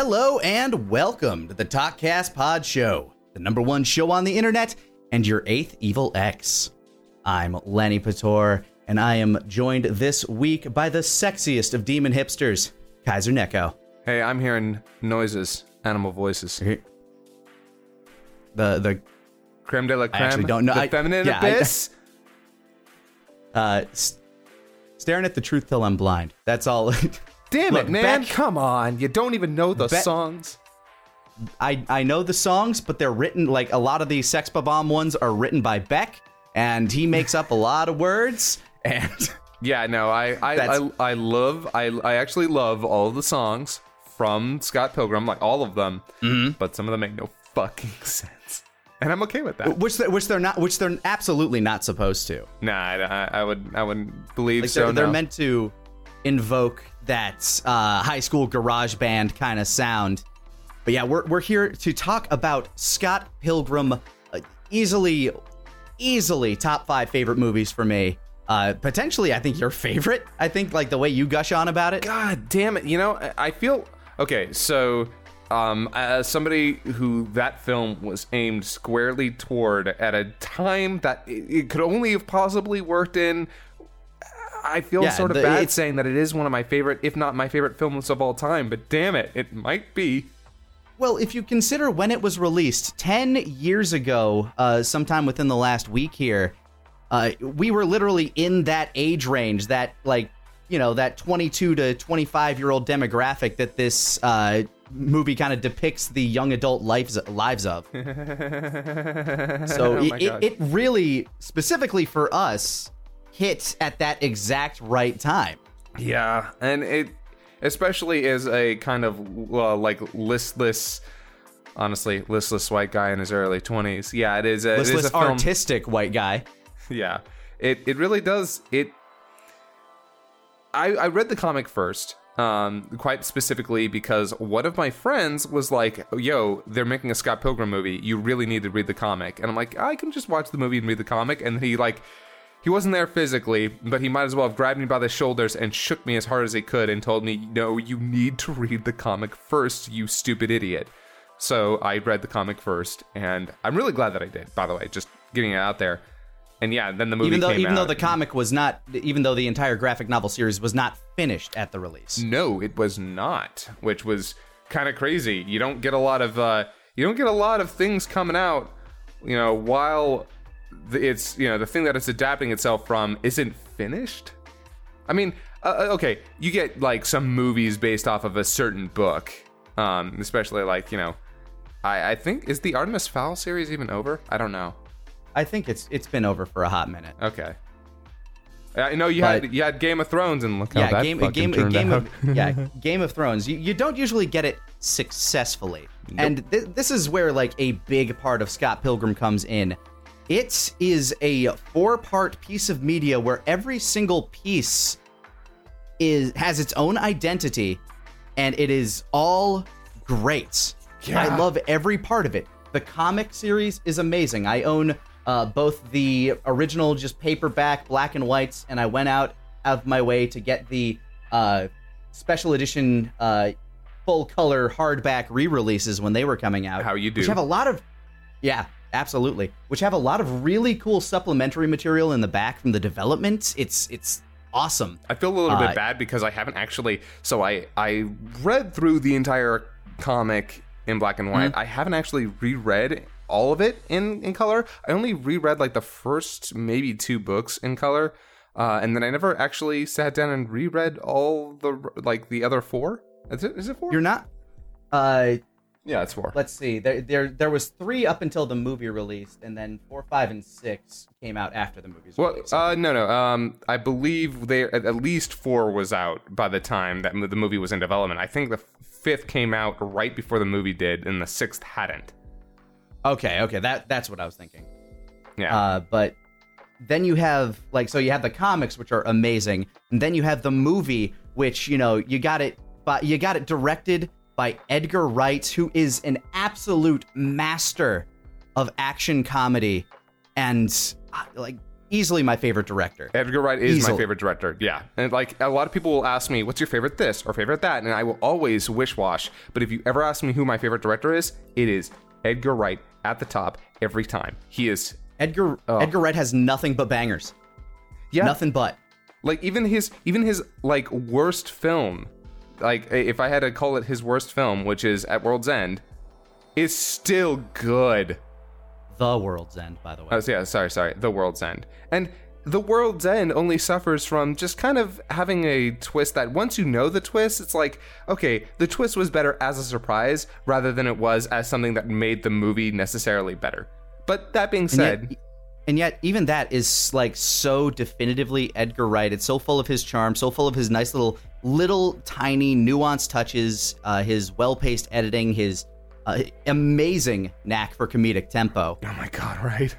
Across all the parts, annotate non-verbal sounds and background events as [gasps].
Hello and welcome to the Talkcast Pod Show, the number one show on the internet and your eighth evil ex. I'm Lenny Pator, and I am joined this week by the sexiest of demon hipsters, Kaiser Neko. Hey, I'm hearing noises, animal voices. The the Creme de la creme. I actually don't know. The I- feminine yeah, I- abyss. [laughs] uh, s- staring at the truth till I'm blind. That's all. [laughs] Damn Look, it, man! Beck- Come on, you don't even know the Beck- songs. I I know the songs, but they're written like a lot of these Sex Bob-Omb ones are written by Beck, and he makes up a lot of words. And [laughs] Yeah, no, I I, I I love I I actually love all of the songs from Scott Pilgrim, like all of them. Mm-hmm. But some of them make no fucking [laughs] sense, and I'm okay with that. which they, which they're not, which they're absolutely not supposed to. Nah, I, I- I would I wouldn't believe Like so. they're, they're meant to invoke that uh, high school garage band kind of sound. But yeah, we're we're here to talk about Scott Pilgrim, uh, easily, easily top five favorite movies for me. Uh, potentially, I think your favorite. I think like the way you gush on about it. God damn it! You know, I- feel okay. So, um, as somebody who that film was aimed squarely toward at a time that it could only have possibly worked in, I feel Yeah, sort of the- bad it's- saying that it is one of my favorite, if not my favorite films of all time. But damn it, it might be. Well, if you consider when it was released, 10 years ago, uh, sometime within the last week here, uh, we were literally in that age range, that, like, you know, that 22 to 25 year old demographic that this uh, movie kind of depicts the young adult lives, lives of. [laughs] so Oh it, it, it really, specifically for us, hit at that exact right time. Yeah, and it especially as a kind of uh, like listless, honestly, listless white guy in his early twenties. Yeah, it is. A, it is Listless a film. artistic white guy. yeah, it it really does. It. I I read the comic first. Um, quite specifically because one of my friends was like, "Yo, they're making a Scott Pilgrim movie. You really need to read the comic." And I'm like, "I can just watch the movie and read the comic." And he like, he wasn't there physically, but he might as well have grabbed me by the shoulders and shook me as hard as he could and told me, "No, you need to read the comic first, you stupid idiot." So I read the comic first, and I'm really glad that I did. By the way, just getting it out there. And yeah, then the movie even though even though the comic was not even though the entire graphic novel series was not finished at the release No, it was not, which was kind of crazy. You don't get a lot of uh, you don't get a lot of things coming out, you know, while it's you know the thing that it's adapting itself from isn't finished. I mean, uh, uh, okay, you get like some movies based off of a certain book, um, especially like you know, I, I think is the Artemis Fowl series even over? I don't know. i think it's it's been over for a hot minute Okay. I know you But- had you had Game of Thrones and look how yeah that game fucking game turned game out. of yeah game of thrones you, you don't usually get it successfully and th- this is where like a big part of scott pilgrim comes in it is a four part piece of media where every single piece is has its own identity and it is all great. Yeah. i love every part of it. The comic series is amazing. I own uh, both the original just paperback black and whites and i went out of my way to get the uh, special edition uh, full color hardback re-releases when they were coming out. How you do. which have a lot of yeah absolutely which have a lot of really cool supplementary material in the back from the development it's it's awesome I feel a little Uh, bit bad because I haven't actually. So I I read through the entire comic in black and Mm-hmm. white. I haven't actually reread all of it in in color. I only reread like the first maybe two books in color, uh, and then I never actually sat down and reread all the like the other four. Is it? Is it 4 you're not uh yeah, it's four. let's see there there there was three up until the movie released and then four five and six came out after the movie's Well, release. uh, no, no. Um, I believe they at at least four was out by the time that the movie was in development. I think the fifth came out right before the movie did, and the sixth hadn't. okay okay that that's what i was thinking Yeah. Uh, but then you have like so you have the comics which are amazing, and then you have the movie which you know you got it, but you got it directed by Edgar Wright, who is an absolute master of action comedy, and uh, like easily my favorite director. Edgar Wright is Easily. my favorite director. Yeah. And like a lot of people will ask me, what's your favorite this or favorite that? And I will always wish wash. But if you ever ask me who my favorite director is, it is Edgar Wright at the top every time. He is, Edgar Edgar Wright has nothing but bangers. yeah. Nothing but. Like even his, even his like worst film, like if I had to call it his worst film, which is At World's End, is still good. The World's End, by the way. Oh, yeah, sorry, sorry. The World's End. And The World's End only suffers from just kind of having a twist that once you know the twist, it's like, okay, the twist was better as a surprise rather than it was as something that made the movie necessarily better. But that being said, yet, and yet, even that is like so definitively Edgar Wright. It's so full of his charm, so full of his nice little, little tiny nuanced touches, uh, his well-paced editing, his uh, amazing knack for comedic tempo. oh my god, right?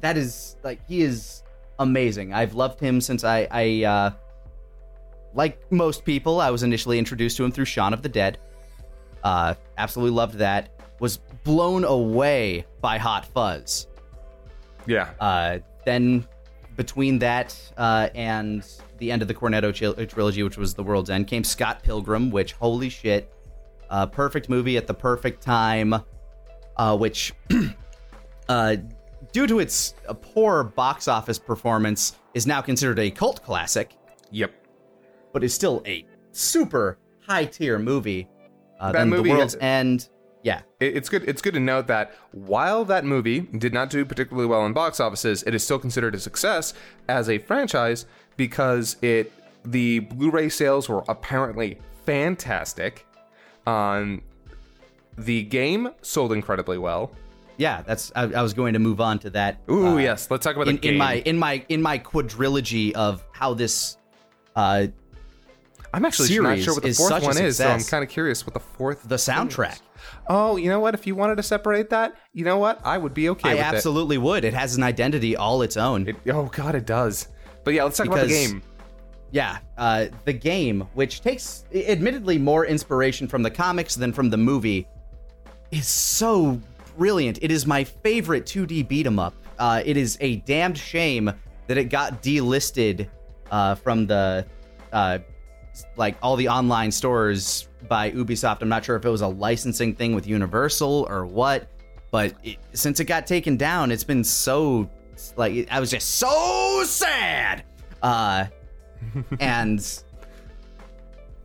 that is like he is amazing. I've loved him since I, I uh, like most people, I was initially introduced to him through Shaun of the Dead. Uh, absolutely loved that. Was blown away by Hot Fuzz. Yeah. Uh, then between that uh, and the end of the Cornetto tril- trilogy, which was The World's End, came Scott Pilgrim, which holy shit, uh, perfect movie at the perfect time, uh, which [clears throat] uh, due to its uh, poor box office performance is now considered a cult classic, Yep. but is still a super high tier movie. Uh, That then movie The World's has- End, yeah, It- It's good. It's good to note that while that movie did not do particularly well in box offices, it is still considered a success as a franchise because it the Blu-ray sales were apparently fantastic. Um, the game sold incredibly well. yeah. That's I, I was going to move on to that. Ooh, uh, yes. Let's talk about in, the game. in my in my in my quadrilogy of how this uh I'm actually not sure what the fourth one is, so I'm kind of curious what the fourth. the soundtrack. is. Oh, you know what? If you wanted to separate that, you know what? I would be okay I absolutely would. It has an identity all its own. it. it. Oh God, it does. But yeah, let's talk about the game. yeah, uh, the game, which takes admittedly more inspiration from the comics than from the movie, is so brilliant. It is my favorite 2D beat 'em up. Uh, it is a damned shame that it got delisted uh, from the uh, like all the online stores by Ubisoft. I'm not sure if it was a licensing thing with Universal or what, but it, since it got taken down, it's been so like I was just so sad. Uh, [laughs] and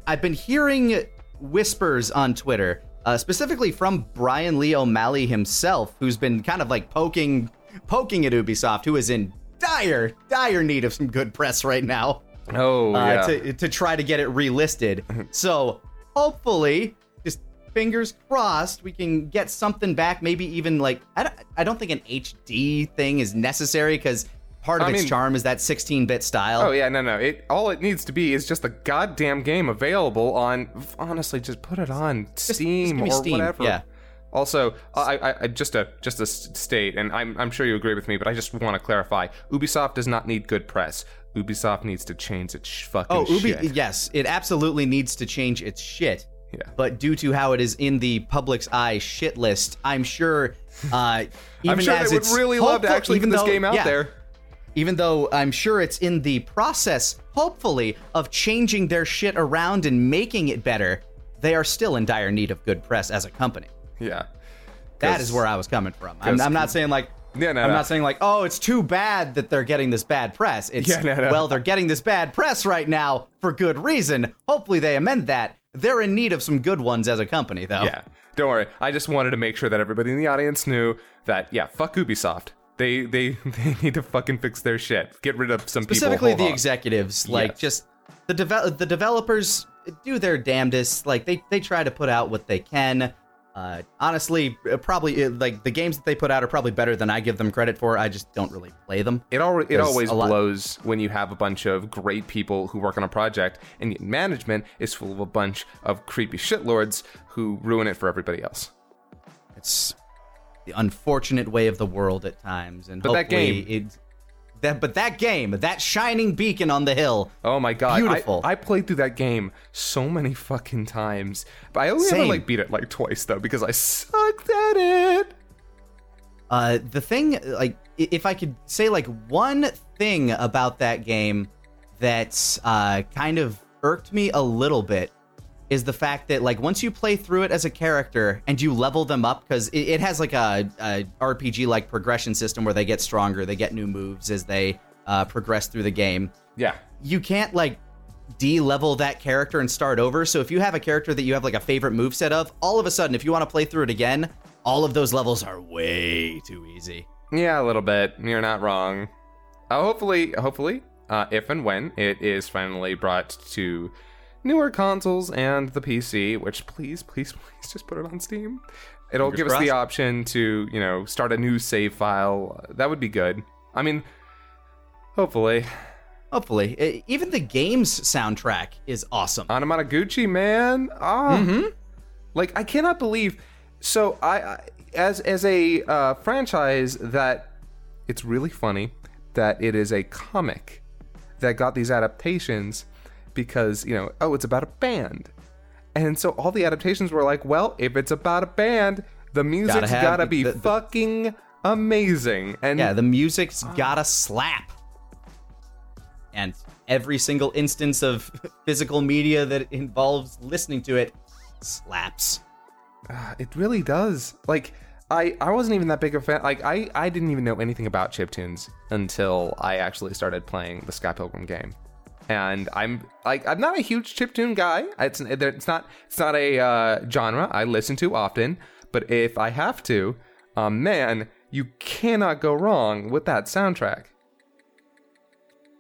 I've been hearing whispers on Twitter, uh, specifically from Brian Lee O'Malley himself, who's been kind of like poking poking at Ubisoft, who is in dire dire need of some good press right now Oh uh, yeah. to, to try to get it relisted. [laughs] so hopefully, just fingers crossed, we can get something back. Maybe even like I don't, I don't think an HD thing is necessary because part of I its mean- charm is that 16-bit style. Oh yeah, no, no. It all it needs to be is just a goddamn game available on. Honestly, just put it on Steam give me or Steam, whatever. yeah. Also, I, I, I just a just a state, and I'm I'm sure you agree with me, but I just want to clarify: Ubisoft does not need good press. Ubisoft needs to change its fucking Oh, Ubi, shit. yes, it absolutely needs to change its shit. Yeah. But due to how it is in the public's eye shit list, I'm sure. Uh, [laughs] even I'm sure as they would really love to actually get even this though- game out yeah, there. even though I'm sure it's in the process, hopefully, of changing their shit around and making it better, they are still in dire need of good press as a company. Yeah. That is where I was coming from. I'm, I'm not saying like. Yeah, no, I'm no. not saying like, oh, it's too bad that they're getting this bad press. It's Yeah, no, well, they're getting this bad press right now for good reason. Hopefully, they amend that. They're in need of some good ones as a company, though. Yeah. Don't worry. I just wanted to make sure that everybody in the audience knew that yeah, fuck Ubisoft. They they [laughs] they need to fucking fix their shit. Get rid of some specifically people. Specifically, the on. executives like Yes. just the devel- the developers do their damnedest like they they try to put out what they can uh honestly uh, probably uh, like the games that they put out are probably better than i give them credit for i just don't really play them It al- it always lot- blows when you have a bunch of great people who work on a project and yet management is full of a bunch of creepy shitlords who ruin it for everybody else. it's the unfortunate way of the world at times and But that game- it that but that game that shining beacon on the hill Oh my god! Beautiful. I, played through that game so many fucking times, but I only ever like beat it like twice though because I sucked at it. Uh, the thing, like, if I could say like one thing about that game that's uh, kind of irked me a little bit is the fact that like once you play through it as a character and you level them up because it, it has like a, a RPG like progression system where they get stronger, they get new moves as they uh, progress through the game. Yeah. You can't like de-level that character and start over. So if you have a character that you have like a favorite move set of, all of a sudden if you want to play through it again, all of those levels are way too easy. Yeah, a little bit. You're not wrong. Uh, hopefully, hopefully, uh, if and when it is finally brought to newer consoles and the PC, which please, please, [laughs] please just put it on Steam. It'll Fingers give us the option to, you know, start a new save file. That would be good. I mean, hopefully. Hopefully, E- even the game's soundtrack is awesome. Anamanaguchi, man. Ah. Mm-hmm. Like I cannot believe. So I, I as as a uh, franchise that it's really funny that it is a comic that got these adaptations because you know oh it's about a band, and so all the adaptations were like well if it's about a band the music's have gotta be the- the- fucking amazing and Yeah, the music's gotta slap. And every single instance of [laughs] physical media that involves listening to it slaps. Ah, it really does. Like I I wasn't even that big a fan. Like I I didn't even know anything about chiptunes until I actually started playing the Scott Pilgrim game. And I'm like I'm not a huge chiptune guy. It's it's not it's not a uh, genre I listen to often. But if I have to, um, man, you cannot go wrong with that soundtrack.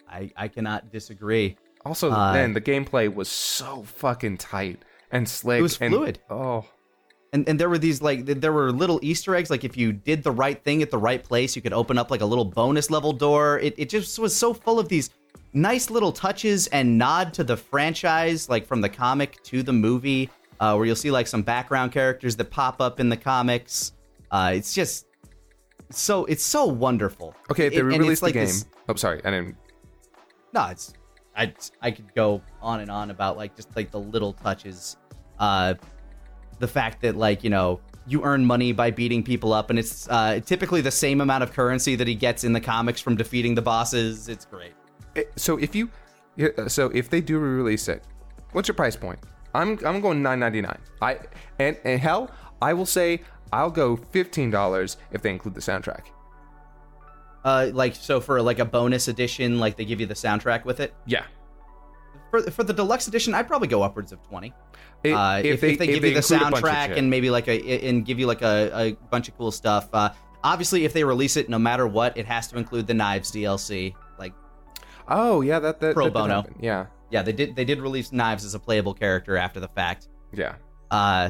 I, I cannot disagree. Also, Uh, man, the gameplay was so fucking tight and slick. It was and- fluid. Oh, And and there were these like there were little Easter eggs. Like if you did the right thing at the right place, you could open up like a little bonus level door. It it just was so full of these nice little touches and nod to the franchise, like from the comic to the movie, uh, where you'll see like some background characters that pop up in the comics. Uh, it's just so it's so wonderful. okay. They It- released like the game. this- Oh, sorry. I didn't. no, it's I I could go on and on about like just like the little touches, uh, the fact that like you know you earn money by beating people up, and it's uh, typically the same amount of currency that he gets in the comics from defeating the bosses. It's great. Eh, So if you, so if they do re-release it, what's your price point? I'm I'm going nine ninety nine. I and and hell, I will say I'll go fifteen dollars if they include the soundtrack. Uh, like so for like a bonus edition, like they give you the soundtrack with it. Yeah. For for the deluxe edition, I'd probably go upwards of twenty. If, uh, if, if they give you the include a bunch of soundtrack and maybe like a and give you like a, a bunch of cool stuff. Uh, obviously, if they release it, no matter what, it has to include the Knives DLC. Oh yeah, that that Pro that bono. Yeah, yeah, they did they did release Knives as a playable character after the fact. yeah. Uh,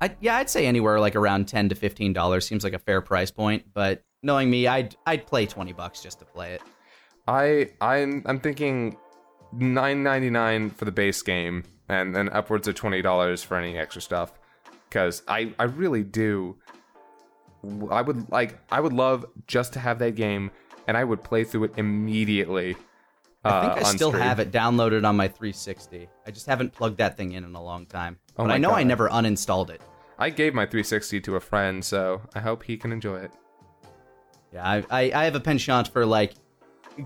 I yeah, I'd say anywhere like around ten to fifteen dollars seems like a fair price point. But knowing me, I'd I'd play twenty bucks just to play it. I I'm I'm thinking nine ninety nine for the base game, and then upwards of twenty dollars for any extra stuff. Because I I really do. I would like I would love just to have that game, and I would play through it immediately. I think uh, I still stream. have it downloaded on my 360. I just haven't plugged that thing in in a long time. Oh but I know I never uninstalled it. I gave my 360 to a friend, so I hope he can enjoy it. Yeah, I, I, I have a penchant for like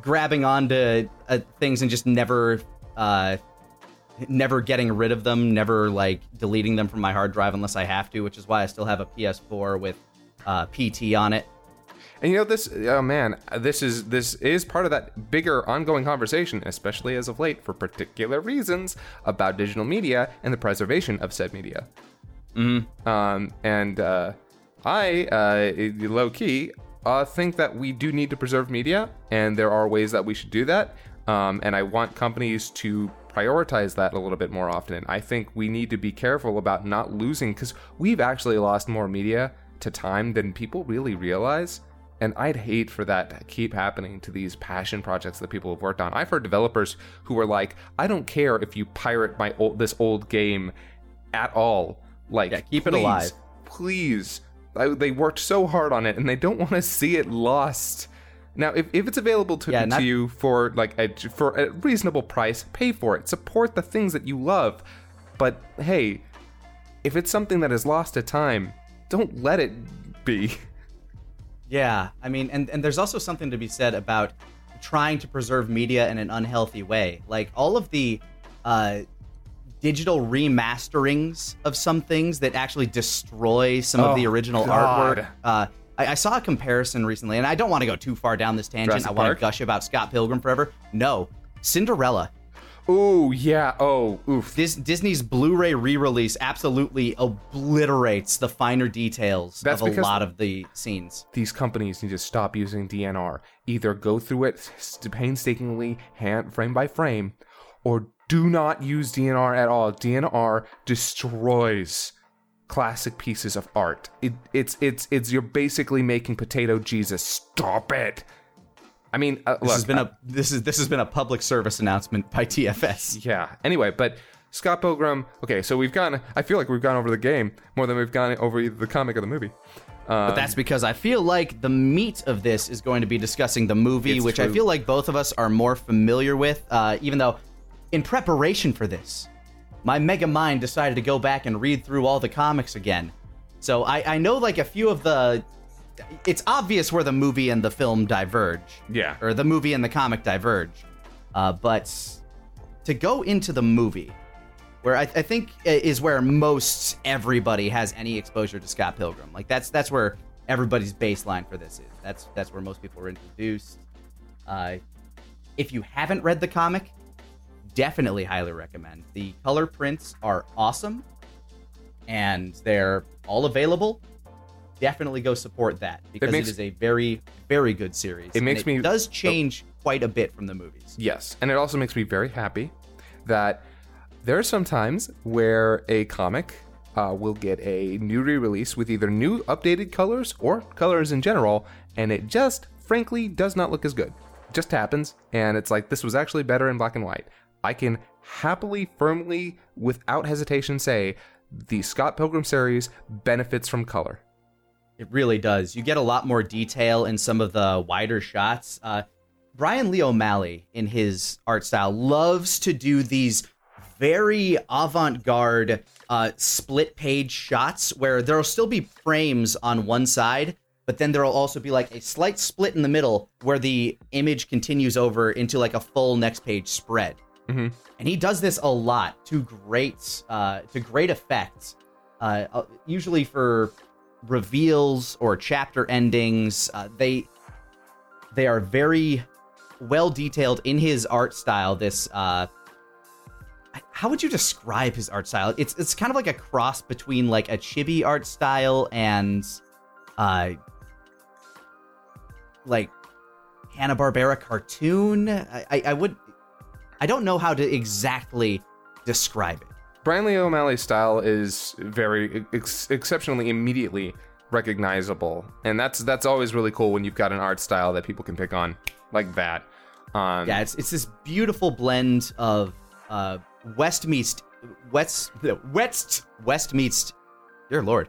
grabbing onto uh, things and just never, uh, never getting rid of them, never like deleting them from my hard drive unless I have to, which is why I still have a PS4 with uh, PT on it. And you know this, oh man, this is this is part of that bigger ongoing conversation, especially as of late, for particular reasons about digital media and the preservation of said media. Mm-hmm. Um, and uh, I, uh, low key, uh, think that we do need to preserve media, and there are ways that we should do that. Um, and I want companies to prioritize that a little bit more often. And I think we need to be careful about not losing because we've actually lost more media to time than people really realize. And I'd hate for that to keep happening to these passion projects that people have worked on. I've heard developers who are like, "I don't care if you pirate my old this old game at all. Like, Yeah, keep it alive." Please, I, they worked so hard on it, and they don't want to see it lost. Now, if, if it's available to, Yeah, to not- you for like a, for a reasonable price, pay for it. Support the things that you love. But hey, if it's something that is lost to time, don't let it be. [laughs] Yeah, I mean, and and there's also something to be said about trying to preserve media in an unhealthy way. Like all of the uh, digital remasterings of some things that actually destroy some of the Oh, original God. artwork. Uh, I, I saw a comparison recently, and I don't want to go too far down this tangent. Jurassic I want Park? to gush about Scott Pilgrim forever. No, Cinderella. Ooh, yeah. Oh, oof. This Disney's Blu-ray re-release absolutely obliterates the finer details That's of a lot of the scenes. These companies need to stop using DNR. Either go through it painstakingly, hand frame by frame, or do not use DNR at all. DNR destroys classic pieces of art. It, it's it's it's you're basically making potato Jesus. Stop it. I mean, uh, This look, has been a this is this has been a public service announcement by TFS. Yeah. Anyway, but Scott Pilgrim. Okay, so we've gone. I feel like we've gone over the game more than we've gone over the comic or the movie. But that's because I feel like the meat of this is going to be discussing the movie, which I feel like both of us are more familiar with. Uh, even though, in preparation for this, my mega mind decided to go back and read through all the comics again. So I, I know like a few of the. It's obvious where the movie and the film diverge. Yeah. Or the movie and the comic diverge. Uh, but to go into the movie, where I, I think is where most everybody has any exposure to Scott Pilgrim. Like that's that's where everybody's baseline for this is. That's that's where most people are introduced. Uh, if you haven't read the comic, definitely highly recommend. The color prints are awesome, and they're all available. Definitely go support that because makes- it is a very very good series. and makes me- does change quite a bit from the movies. Yes, and it also makes me very happy that there are some times where a comic uh, will get a new re-release with either new updated colors or colors in general, and it just frankly does not look as good. It just happens, and it's like this was actually better in black and white. I can happily, firmly, without hesitation, say the Scott Pilgrim series benefits from color. It really does. You get a lot more detail in some of the wider shots. Uh, Brian Lee O'Malley, in his art style, loves to do these very avant garde uh, split page shots where there'll still be frames on one side, but then there'll also be like a slight split in the middle where the image continues over into like a full next page spread. Mhm. And he does this a lot to great uh, to great effect. Uh, uh, usually for reveals or chapter endings. Uh, they they are very well detailed in his art style. This uh, how would you describe his art style? It's it's kind of like a cross between like a chibi art style and uh, like Hanna Barbera cartoon. I, I I would I don't know how to exactly describe it. Brian Lee O'Malley's style is very ex- exceptionally immediately recognizable, and that's that's always really cool when you've got an art style that people can pick on like that. Um, Yeah, it's it's this beautiful blend of uh West meets West West West meets dear lord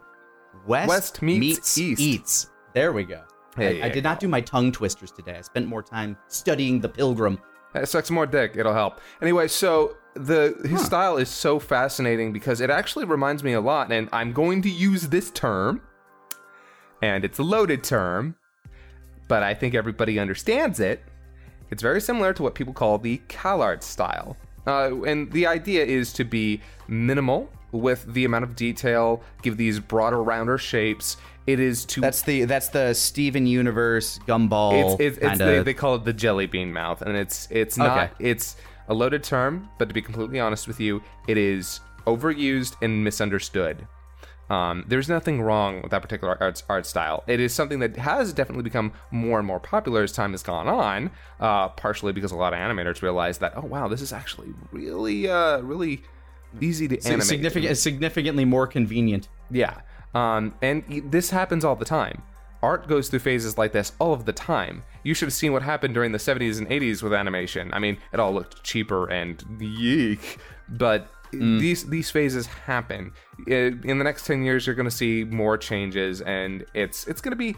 West, West meets East. eats. There we go. There I, I did not do my tongue twisters today. I spent more time studying the Pilgrim. Suck some more dick, it'll help. Anyway, so the his style is so fascinating because it actually reminds me a lot, and I'm going to use this term, and it's a loaded term, but I think everybody understands it. It's very similar to what people call the CalArt style. Uh, and the idea is to be minimal with the amount of detail, give these broader, rounder shapes. It is to That's the that's the Steven Universe gumball. it's, it's, it's they, they call it the jelly bean mouth and it's it's not Okay. it's a loaded term but to be completely honest with you it is overused and misunderstood um, there's nothing wrong with that particular art, art style. It is something that has definitely become more and more popular as time has gone on, uh, partially because a lot of animators realize that, oh wow, this is actually really, uh, really easy to animate. significant significantly more convenient. Yeah. Um, and this happens all the time. Art goes through phases like this all of the time. You should have seen what happened during the 70s and 80s with animation. I mean, it all looked cheaper and yeek, but these these phases happen. In the next 10 years, you're going to see more changes, and it's it's going to be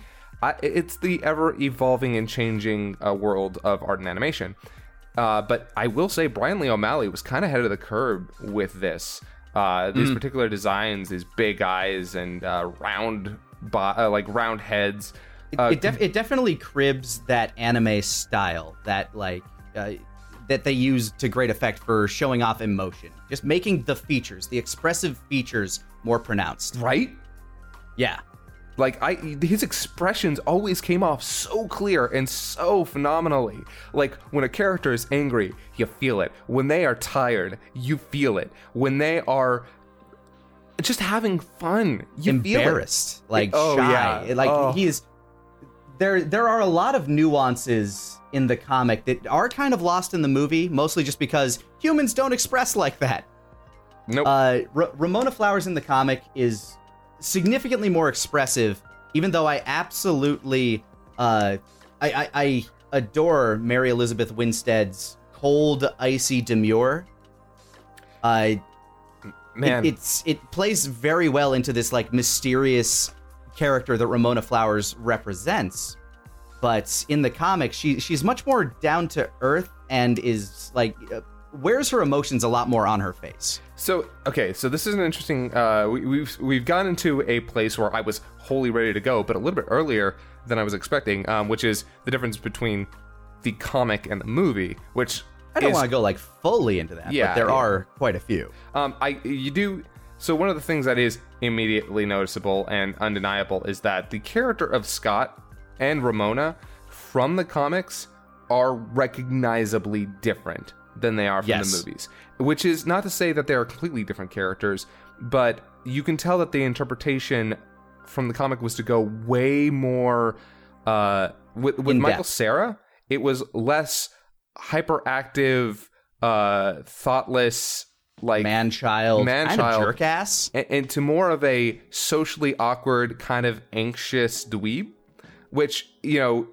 it's the ever evolving and changing uh, world of art and animation. Uh, but I will say, Brian Lee O'Malley was kind of ahead of the curve with this. Uh, these Mm. particular designs, these big eyes and uh, round, bo- uh, like round heads, Uh, it, def- it definitely cribs that anime style that like uh, that they use to great effect for showing off emotion just making the features the expressive features more pronounced right? yeah Like I, his expressions always came off so clear and so phenomenally. Like when a character is angry, you feel it. When they are tired, you feel it. When they are just having fun, you embarrassed like Oh, shy yeah. like Oh. he's there there are a lot of nuances in the comic that are kind of lost in the movie mostly just because humans don't express like that Nope. uh, Ramona Flowers in the comic is significantly more expressive, even though I absolutely, uh, I, I, I adore Mary Elizabeth Winstead's cold, icy demure. Uh, Man, it, it's it plays very well into this like mysterious character that Ramona Flowers represents. But in the comic, she she's much more down to earth and is like uh, wears her emotions a lot more on her face. So okay, so this is an interesting. Uh, we, we've we've gone into a place where I was wholly ready to go, but a little bit earlier than I was expecting, um, which is the difference between the comic and the movie. Which I don't want to go like fully into that, Yeah, but there yeah. are quite a few. Um, I you do. So one of the things that is immediately noticeable and undeniable is that the character of Scott and Ramona from the comics are recognizably different than they are from Yes. the movies. Which is not to say that they are completely different characters, but you can tell that the interpretation from the comic was to go way more uh, with, with In Michael. Cera. It was less hyperactive, uh, thoughtless, like Man child, kind Man-child. jerk ass. and, and to more of a socially awkward, kind of anxious dweeb, which you know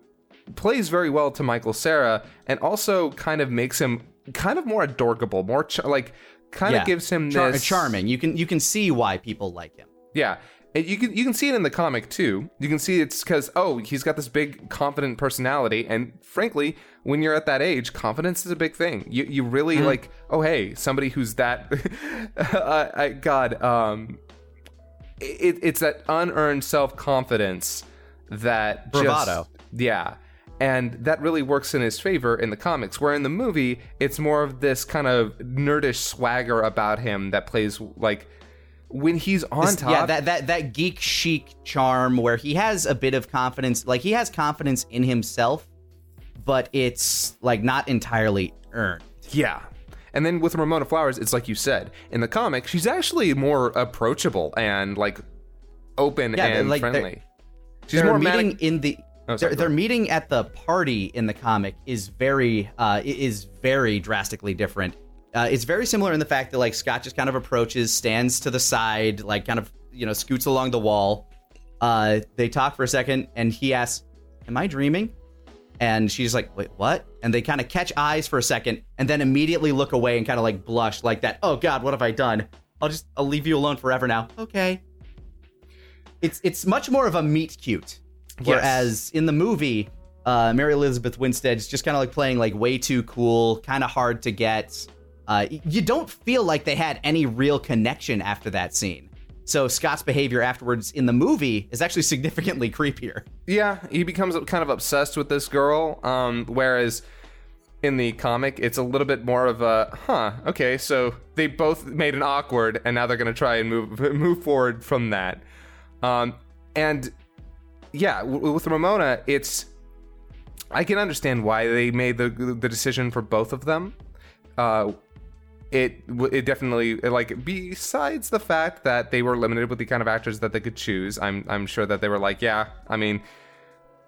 plays very well to Michael Cera, and also kind of makes him kind of more adorable, more ch- like kind Yeah. of gives him Char- this charming. You can you can see why people like him. yeah. And you can you can see it in the comic too. You can see it's because oh he's got this big confident personality, and frankly, when you're at that age, confidence is a big thing. You you really Mm-hmm. like oh hey somebody who's that, [laughs] I, I God um, it, it's that unearned self confidence that just- Bravado. yeah. And that really works in his favor in the comics, where in the movie, it's more of this kind of nerdish swagger about him that plays like when he's on This- top. Yeah, that, that that geek chic charm where he has a bit of confidence, like he has confidence in himself, but it's like not entirely earned. Yeah. And then with Ramona Flowers, it's like you said. In the comic, she's actually more approachable and like open Yeah, and like, they're- friendly. She's They're more meeting manic- in the Oh, sorry, their, their meeting at the party in the comic is very uh is very drastically different. Uh, it's very similar in the fact that like Scott just kind of approaches, stands to the side, like kind of you know scoots along the wall. Uh, they talk for a second, and he asks, "Am I dreaming?" And she's like, "Wait, what?" And they kind of catch eyes for a second, and then immediately look away and kind of like blush, like that. Oh God, what have I done? I'll just I'll leave you alone forever now. Okay. It's it's much more of a meet cute, whereas in the movie, uh, Mary Elizabeth Winstead's just kind of like playing like way too cool, kind of hard to get. Uh, you don't feel like they had any real connection after that scene. So Scott's behavior afterwards in the movie is actually significantly [laughs] creepier. Yeah, he becomes kind of obsessed with this girl. Um, whereas in the comic, it's a little bit more of a, huh, okay, so they both made an awkward, and now they're gonna try and move [laughs] move forward from that. Um, and yeah, w- with Ramona, it's I can understand why they made the the decision for both of them. Uh, it it definitely like besides the fact that they were limited with the kind of actors that they could choose. I'm I'm sure that they were like, yeah, I mean,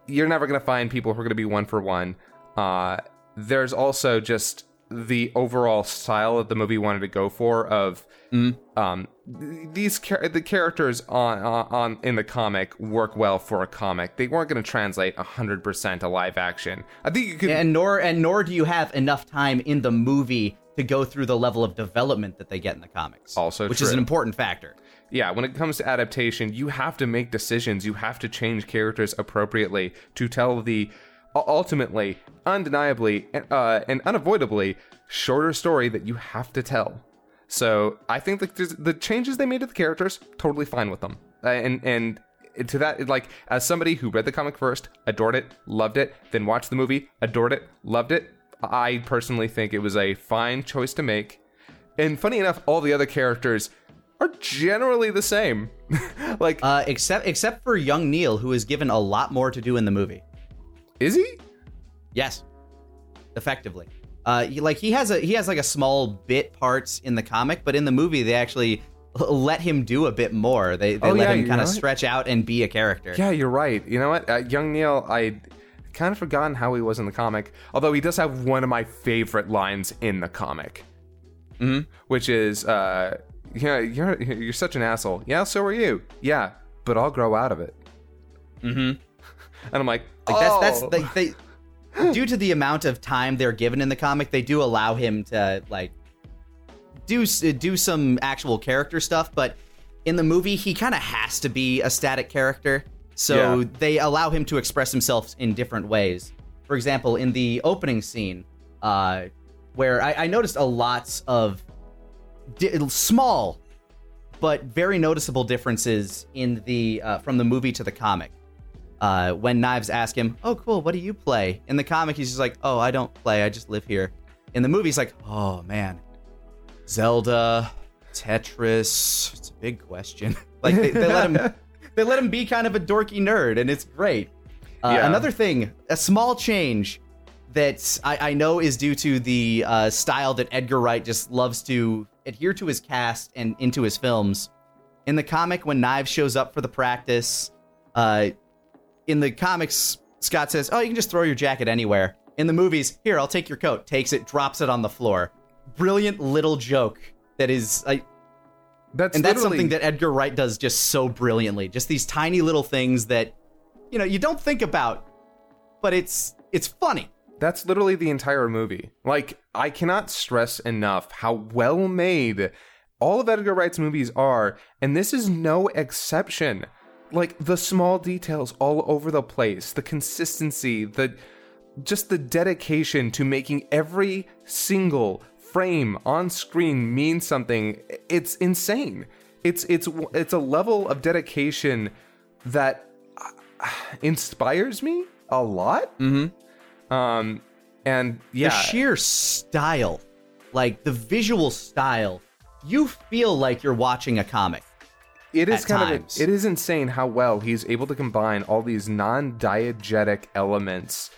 you're never gonna find people who are gonna be one for one. Uh, there's also just the overall style that the movie wanted to go for of um these char- the characters on, on on in the comic work well for a comic they weren't going to translate 100% to live action i think you could And nor and nor do you have enough time in the movie to go through the level of development that they get in the comics. Also which is an important factor. yeah, when it comes to adaptation, you have to make decisions. You have to change characters appropriately to tell the ultimately, undeniably, uh, and unavoidably shorter story that you have to tell. So I think that the changes they made to the characters, totally fine with them. Uh, and and to that like as somebody who read the comic first, adored it, loved it, then watched the movie, adored it, loved it. I personally think it was a fine choice to make. And funny enough, all the other characters are generally the same. [laughs] like, Uh, except except for young Neil, who is given a lot more to do in the movie. is he? Yes, effectively. Uh, he, like he has a he has like a small bit parts in the comic, but in the movie they actually [laughs] let him do a bit more. They they Oh, let yeah, him kind of right. stretch out and be a character. Yeah, you're right. You know what? Uh, young Neil, I kind of forgotten how he was in the comic. Although he does have one of my favorite lines in the comic, Mhm. which is, uh, "Yeah, you're you're such an asshole." Yeah, so are you. Yeah, but I'll grow out of it. Mm-hmm. [laughs] And I'm like, Like that's oh. that's like they due to the amount of time they're given in the comic, they do allow him to like do do some actual character stuff, but in the movie he kind of has to be a static character. So Yeah. they allow him to express himself in different ways. For example, in the opening scene, uh, where I, I noticed a lot of di- small but very noticeable differences in the uh, from the movie to the comic. Uh, when Knives ask him, "Oh, cool, what do you play?" In the comic, he's just like, "Oh, I don't play. I just live here." In the movie, he's like, "Oh man, Zelda, Tetris. It's a big question." [laughs] like they, they let him, [laughs] they let him be kind of a dorky nerd, and it's great. Uh, Yeah. Another thing, a small change that I, I know is due to the uh, style that Edgar Wright just loves to adhere to his cast and into his films. In the comic, when Knives shows up for the practice, uh, in the comics, Scott says, "Oh, you can just throw your jacket anywhere." In the movies, here, I'll take your coat. Takes it, drops it on the floor. Brilliant little joke that is, I, that's and that's literally- something that Edgar Wright does just so brilliantly. Just these tiny little things that, you know, you don't think about, but it's it's funny. That's literally the entire movie. Like, I cannot stress enough how well made all of Edgar Wright's movies are, and this is no exception. Like, the small details all over the place, the consistency, the just the dedication to making every single frame on screen mean something. It's insane. It's it's it's a level of dedication that uh, inspires me a lot. Mm-hmm. Um, and yeah, The sheer style, like the visual style, you feel like you're watching a comic. it is kind times. of it is insane how well he's able to combine all these non-diegetic elements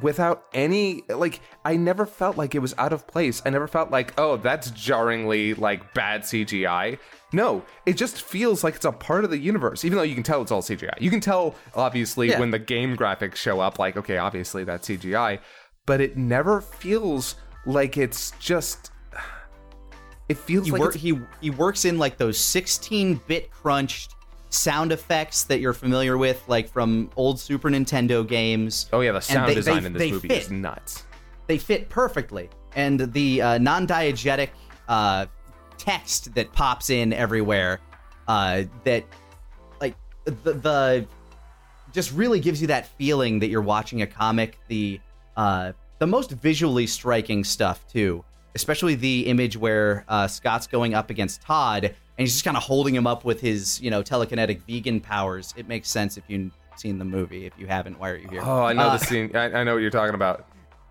without any like I never felt like it was out of place. I never felt like, oh, that's jarringly like bad CGI. No, it just feels like it's a part of the universe, even though you can tell it's all CGI. You can tell, obviously, Yeah. when the game graphics show up, like, okay, obviously that's CGI, but it never feels like it's just. [sighs] It feels He like it's he he works in like those 16-bit crunched sound effects that you're familiar with, like from old Super Nintendo games. Oh yeah, the sound they- design they- in this movie fit. is nuts. they fit perfectly. And the uh, non-diegetic uh, text that pops in everywhere, uh, that like the, the just really gives you that feeling that you're watching a comic. The uh, the most visually striking stuff too, especially the image where uh, Scott's going up against Todd, and he's just kind of holding him up with his you know telekinetic vegan powers. It makes sense if you've seen the movie. If you haven't, why are you here? Oh, I know Uh, the scene. I, I know what you're talking about.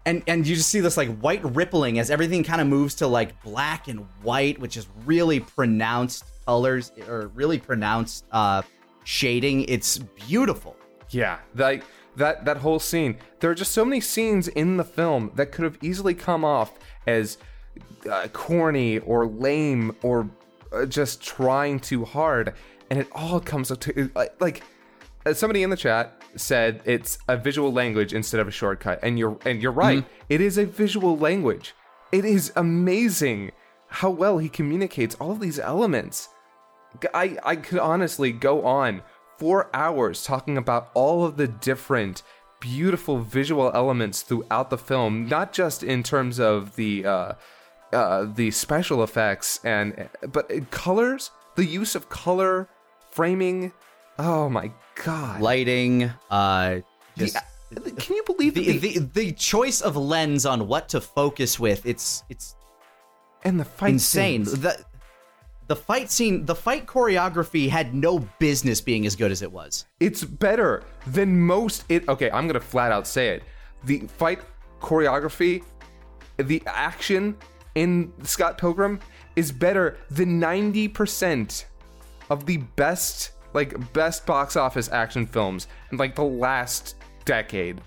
and and you just see this like white rippling as everything kind of moves to like black and white which is really pronounced colors or really pronounced uh shading it's beautiful Yeah, like that that whole scene. There are just so many scenes in the film that could have easily come off as uh, corny or lame or just trying too hard, and it all comes up to like, like uh, somebody in the chat said it's a visual language instead of a shortcut, and you're and you're right. It is a visual language. It is amazing how well he communicates all of these elements. I, I could honestly go on for hours talking about all of the different beautiful visual elements throughout the film, not just in terms of the uh, uh, the special effects and but colors, the use of color, framing. Oh my god! lighting uh just The- can you believe the, the, the the choice of lens on what to focus with it's it's and the fight insane scenes. the the fight scene, the fight choreography had no business being as good as it was. It's better than most. It okay. I'm gonna flat out say it. The fight choreography, the action in Scott Pilgrim is better than 90% of the best like best box office action films in like the last decade.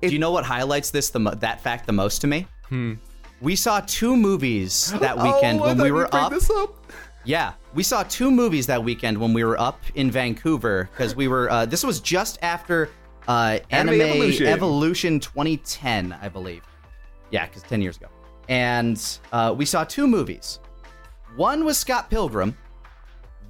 Do you know what highlights this the mo- that fact the most to me? Hmm. We saw two movies [gasps] that weekend oh, when we were up. Up. Yeah, we saw two movies that weekend when we were up in Vancouver because we were. Uh, this was just after uh, Anime Anime, Evolution. Evolution. 2010, I believe. Yeah, because 10 years ago. And uh, we saw two movies. One was Scott Pilgrim.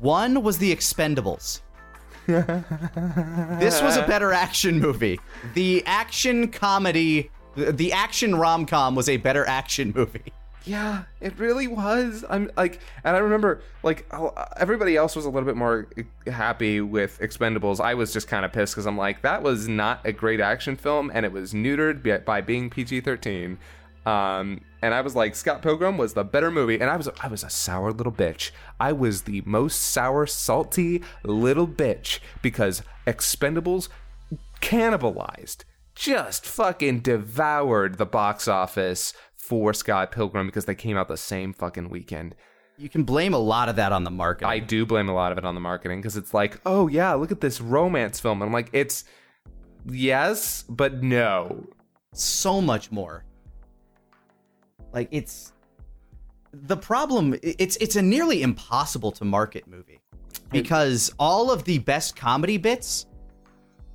One was The Expendables. [laughs] this was a better action movie. The action comedy, the action rom com was a better action movie. Yeah, it really was. I'm like, and I remember like everybody else was a little bit more happy with Expendables. I was just kind of pissed because I'm like, that was not a great action film, and it was neutered by, by being PG-13. Um, and I was like, Scott Pilgrim was the better movie, and I was I was a sour little bitch. I was the most sour, salty little bitch because Expendables cannibalized, just fucking devoured the box office for Scott Pilgrim because they came out the same fucking weekend. You can blame a lot of that on the marketing. I do blame a lot of it on the marketing because it's like, oh yeah, look at this romance film. And I'm like, it's yes, but no. so much more. Like it's the problem it's it's a nearly impossible to market movie because all of the best comedy bits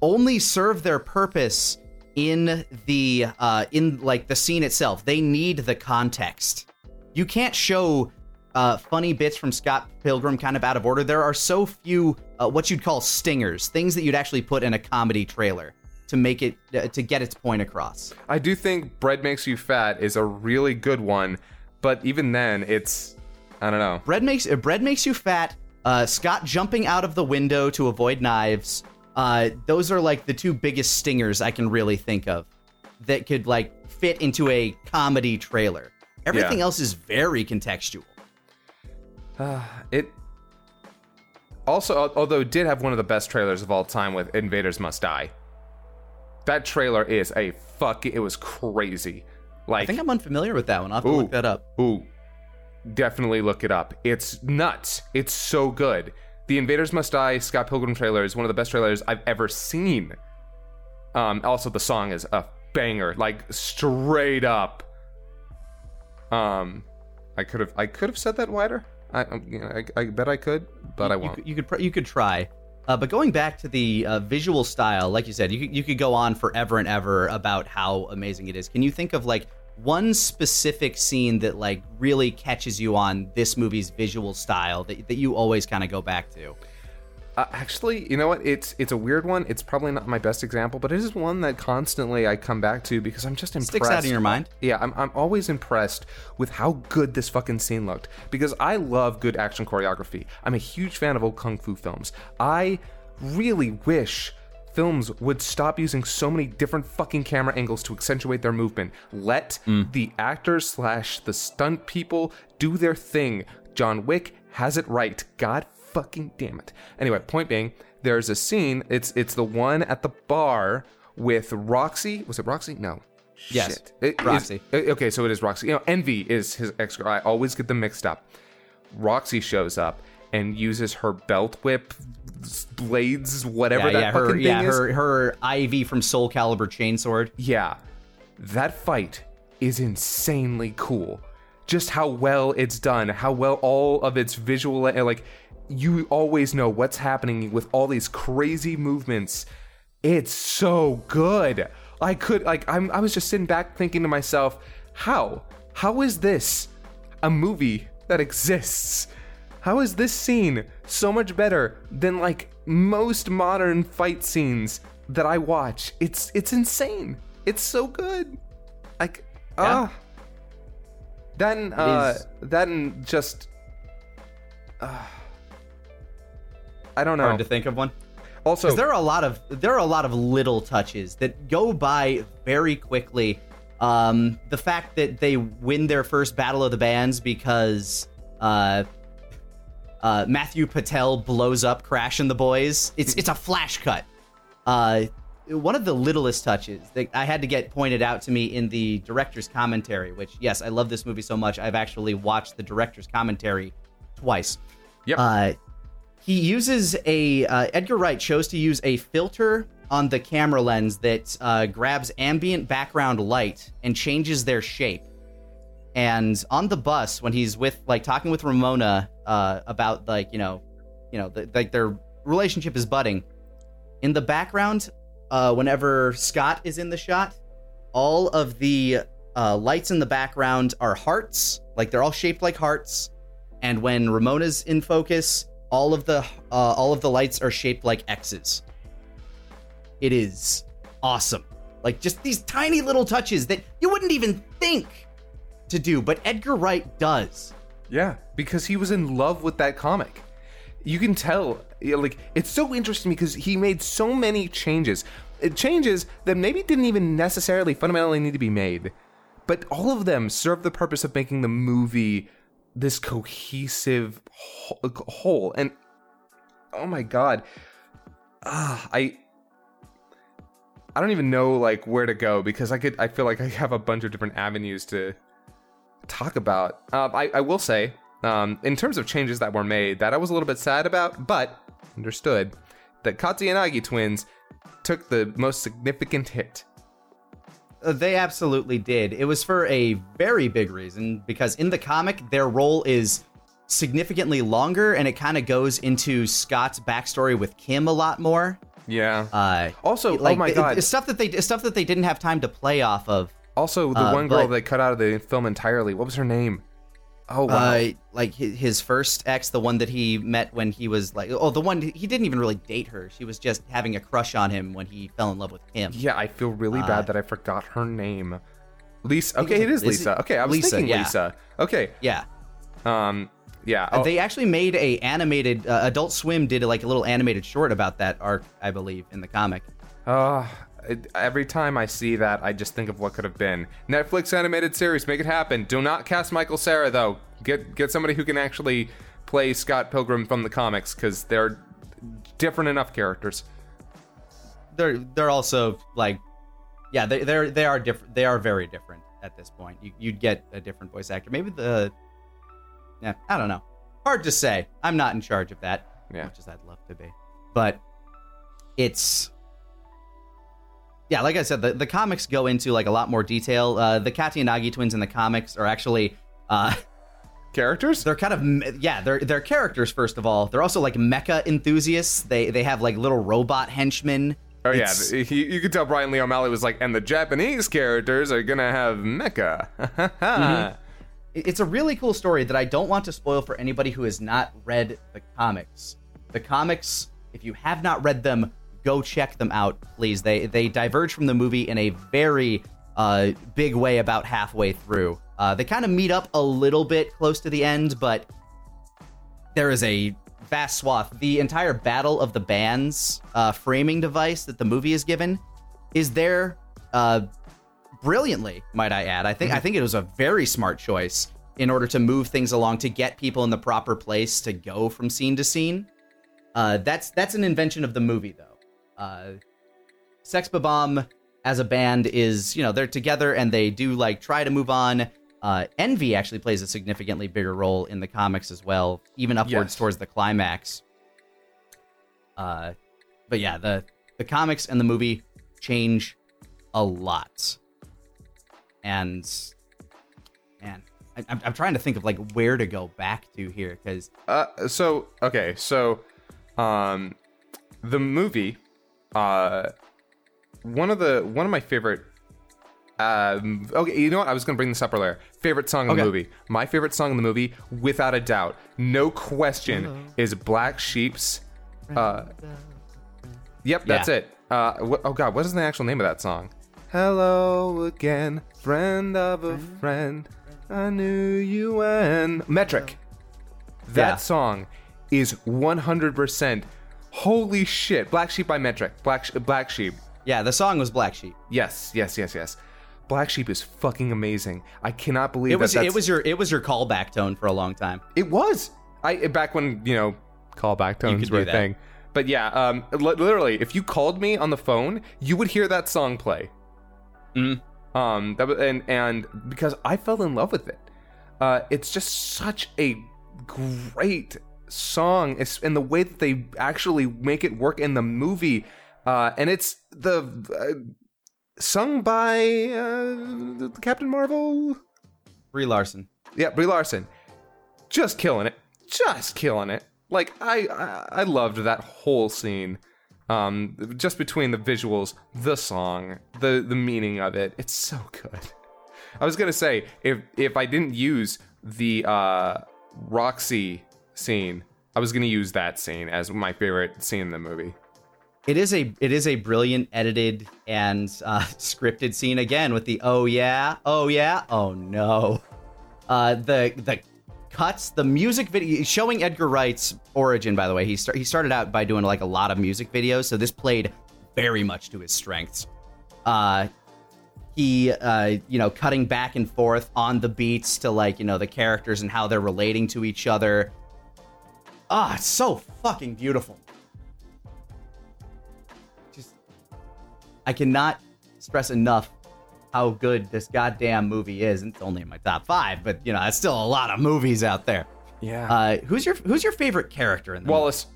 only serve their purpose in the uh in like the scene itself. They need the context. You can't show uh, funny bits from Scott Pilgrim kind of out of order. There are so few uh, what you'd call stingers, things that you'd actually put in a comedy trailer to make it uh, to get its point across. I do think Bread Makes You Fat is a really good one, but even then, it's I don't know. Bread makes uh, bread makes you fat. Uh, Scott jumping out of the window to avoid knives. Uh, those are like the two biggest stingers I can really think of that could like fit into a comedy trailer. Everything Yeah. else is very contextual. It also, although it did have one of the best trailers of all time with Invaders Must Die. That trailer is a fuck. It was crazy. Like I think I'm unfamiliar with that one. I'll have to look that up. Ooh, definitely look it up. It's nuts. It's so good. The Invaders Must Die Scott Pilgrim trailer is one of the best trailers I've ever seen. Um, also, the song is a banger, like straight up. Um, I could have I could have said that wider. I, you know, I I bet I could, but I You won't. could- You could pr- you could try. Uh, but going back to the uh, visual style, like you said, you could, you could go on forever and ever about how amazing it is. Can you think of like one specific scene that like really catches you on this movie's visual style that, that you always kind of go back to? Uh, actually, you know what? It's it's a weird one. It's probably not my best example, but it is one that constantly I come back to because I'm just impressed. Sticks out in your mind. Yeah, I'm I'm always impressed with how good this fucking scene looked because I love good action choreography. I'm a huge fan of old kung fu films. I really wish films would stop using so many different fucking camera angles to accentuate their movement. Let the actors slash the stunt people do their thing. John Wick has it right. God fucking damn it. Anyway, point being, there's a scene. It's it's the one at the bar with Roxy. Was it Roxy? No. Yes, Shit. It Roxy. okay, so it is Roxy. You know, Envy is his ex girl. I always get them mixed up. Roxy shows up and uses her belt whip blades, whatever yeah, that yeah, fucking her, thing yeah, is. her, her Ivy from Soul Calibur chainsword. Yeah, that fight is insanely cool. Just how well it's done, how well all of its visual, like, you always know what's happening with all these crazy movements. It's so good. I could, like, I'm, I was just sitting back thinking to myself, how? How is this a movie that exists? How is this scene so much better than like most modern fight scenes that I watch? It's it's insane. It's so good. Like ah. Then uh then just uh, I don't know. Hard to think of one. Also, there are a lot of there are a lot of little touches that go by very quickly. Um, the fact that they win their first battle of the bands because uh, uh, Matthew Patel blows up Crash and the boys. It's it's a flash cut. Uh, one of the littlest touches that I had to get pointed out to me in the director's commentary. Which yes, I love this movie so much. I've actually watched the director's commentary twice. Yep. He uses a uh, Edgar Wright chose to use a filter on the camera lens that uh, grabs ambient background light and changes their shape. And on the bus, when he's with like talking with Ramona uh, about like you know, you know, the, like their relationship is budding. In the background, uh, whenever Scott is in the shot, all of the uh, lights in the background are hearts, like they're all shaped like hearts. And when Ramona's in focus, all of the uh, all of the lights are shaped like X's. It is awesome. Like just these tiny little touches that you wouldn't even think to do, but Edgar Wright does. Yeah, because he was in love with that comic. You can tell, like it's so interesting because he made so many changes, Uh, changes that maybe didn't even necessarily fundamentally need to be made, but all of them serve the purpose of making the movie this cohesive whole. And oh my god, ah, I I don't even know like where to go because I could I feel like I have a bunch of different avenues to talk about. Uh, I, I will say, um, in terms of changes that were made, that I was a little bit sad about, but understood that Katayanagi twins took the most significant hit. Uh, They absolutely did. It was for a very big reason because in the comic, their role is significantly longer and it kind of goes into Scott's backstory with Kim a lot more. Yeah. Uh, also, like oh my it- god. it's stuff that they stuff that they didn't have time to play off of. also, the uh, one girl but- they cut out of the film entirely. What was her name? Oh wow. Uh, like his, his first ex, the one that he met when he was like, oh, the one he didn't even really date her. She was just having a crush on him when he fell in love with him. yeah, I feel really uh, bad that I forgot her name. Lisa. Okay, it is Lisa. Okay, I was Lisa, thinking yeah. Lisa. Okay. Yeah. Um. Yeah. Oh, They actually made a animated uh, Adult Swim did like a little animated short about that arc, I believe, in the comic. Uh, every time I see that, I just think of what could have been. Netflix animated series, make it happen. Do not cast Michael Cera though. Get get somebody who can actually play Scott Pilgrim from the comics because they're different enough characters. They're they're also like, yeah, they they're they are different. They are very different at this point. You, you'd get a different voice actor. Maybe the, yeah, I don't know. Hard to say. I'm not in charge of that. Yeah. much as I'd love to be. But it's yeah, like I said, the, the comics go into like a lot more detail. Uh, the Katayanagi twins in the comics are actually uh, Characters? they're kind of yeah, they're they're characters first of all. They're also like mecha enthusiasts. They they have like little robot henchmen. Oh It's- yeah, he, you could tell Brian Lee O'Malley was like, and the Japanese characters are gonna have mecha. It- It's a really cool story that I don't want to spoil for anybody who has not read the comics. The comics, if you have not read them, go check them out, please. They they diverge from the movie in a very uh, big way about halfway through. Uh, they kind of meet up a little bit close to the end, but there is a vast swath. The entire Battle of the Bands uh, framing device that the movie is given is there uh, brilliantly, might I add. I think I think it was a very smart choice in order to move things along to get people in the proper place to go from scene to scene. Uh, that's that's an invention of the movie, though. Uh, Sex Bob-Omb as a band is, you know, they're together and they do like try to move on. Uh, Envy actually plays a significantly bigger role in the comics as well, even upwards Yes. towards the climax. Uh, but yeah, the the comics and the movie change a lot, and man, I, I'm I'm trying to think of like where to go back to here because Uh, so okay, so um, the movie, uh, one of the one of my favorite. Um, okay, you know what? I was gonna bring this up earlier. Favorite song in the movie. My favorite song in the movie, without a doubt, no question, is Black Sheep's. Uh, yep, that's Yeah. it. Uh, wh- oh God, what is the actual name of that song? Hello again, friend of a friend. I knew you when metric. That Yeah. song is 100%. Holy shit! Black Sheep by Metric. Black Sh- Black Sheep. yeah, the song was Black Sheep. Yes, yes, yes, yes. Black Sheep is fucking amazing. I cannot believe It was that. it was your it was your callback tone for a long time. It was. I back when you know callback tones were a that. thing. But yeah, um, li- literally, if you called me on the phone, you would hear that song play. Mhm. Um, that was, and and because I fell in love with it. Uh, it's just such a great song. In the way that they actually make it work in the movie, uh, and it's the uh, sung by uh, Captain Marvel. Brie Larson. Yeah, Brie Larson, just killing it, just killing it. Like I, I, I loved that whole scene. Um, just between the visuals, the song, the the meaning of it, it's so good. I was gonna say if if I didn't use the uh, Roxy scene, I was gonna use that scene as my favorite scene in the movie. It is a it is a brilliant edited and uh, [laughs] scripted scene again with the oh yeah oh yeah oh no, uh, the the cuts the music video showing Edgar Wright's origin. By the way, he start, he started out by doing like a lot of music videos, so this played very much to his strengths. Uh, he uh, you know cutting back and forth on the beats to like you know the characters and how they're relating to each other. Ah, it's so fucking beautiful. Just, I cannot stress enough how good this goddamn movie is. And it's only in my top five, but you know, it's still a lot of movies out there. Yeah. Uh, who's your Who's your favorite character in the movie? Wallace.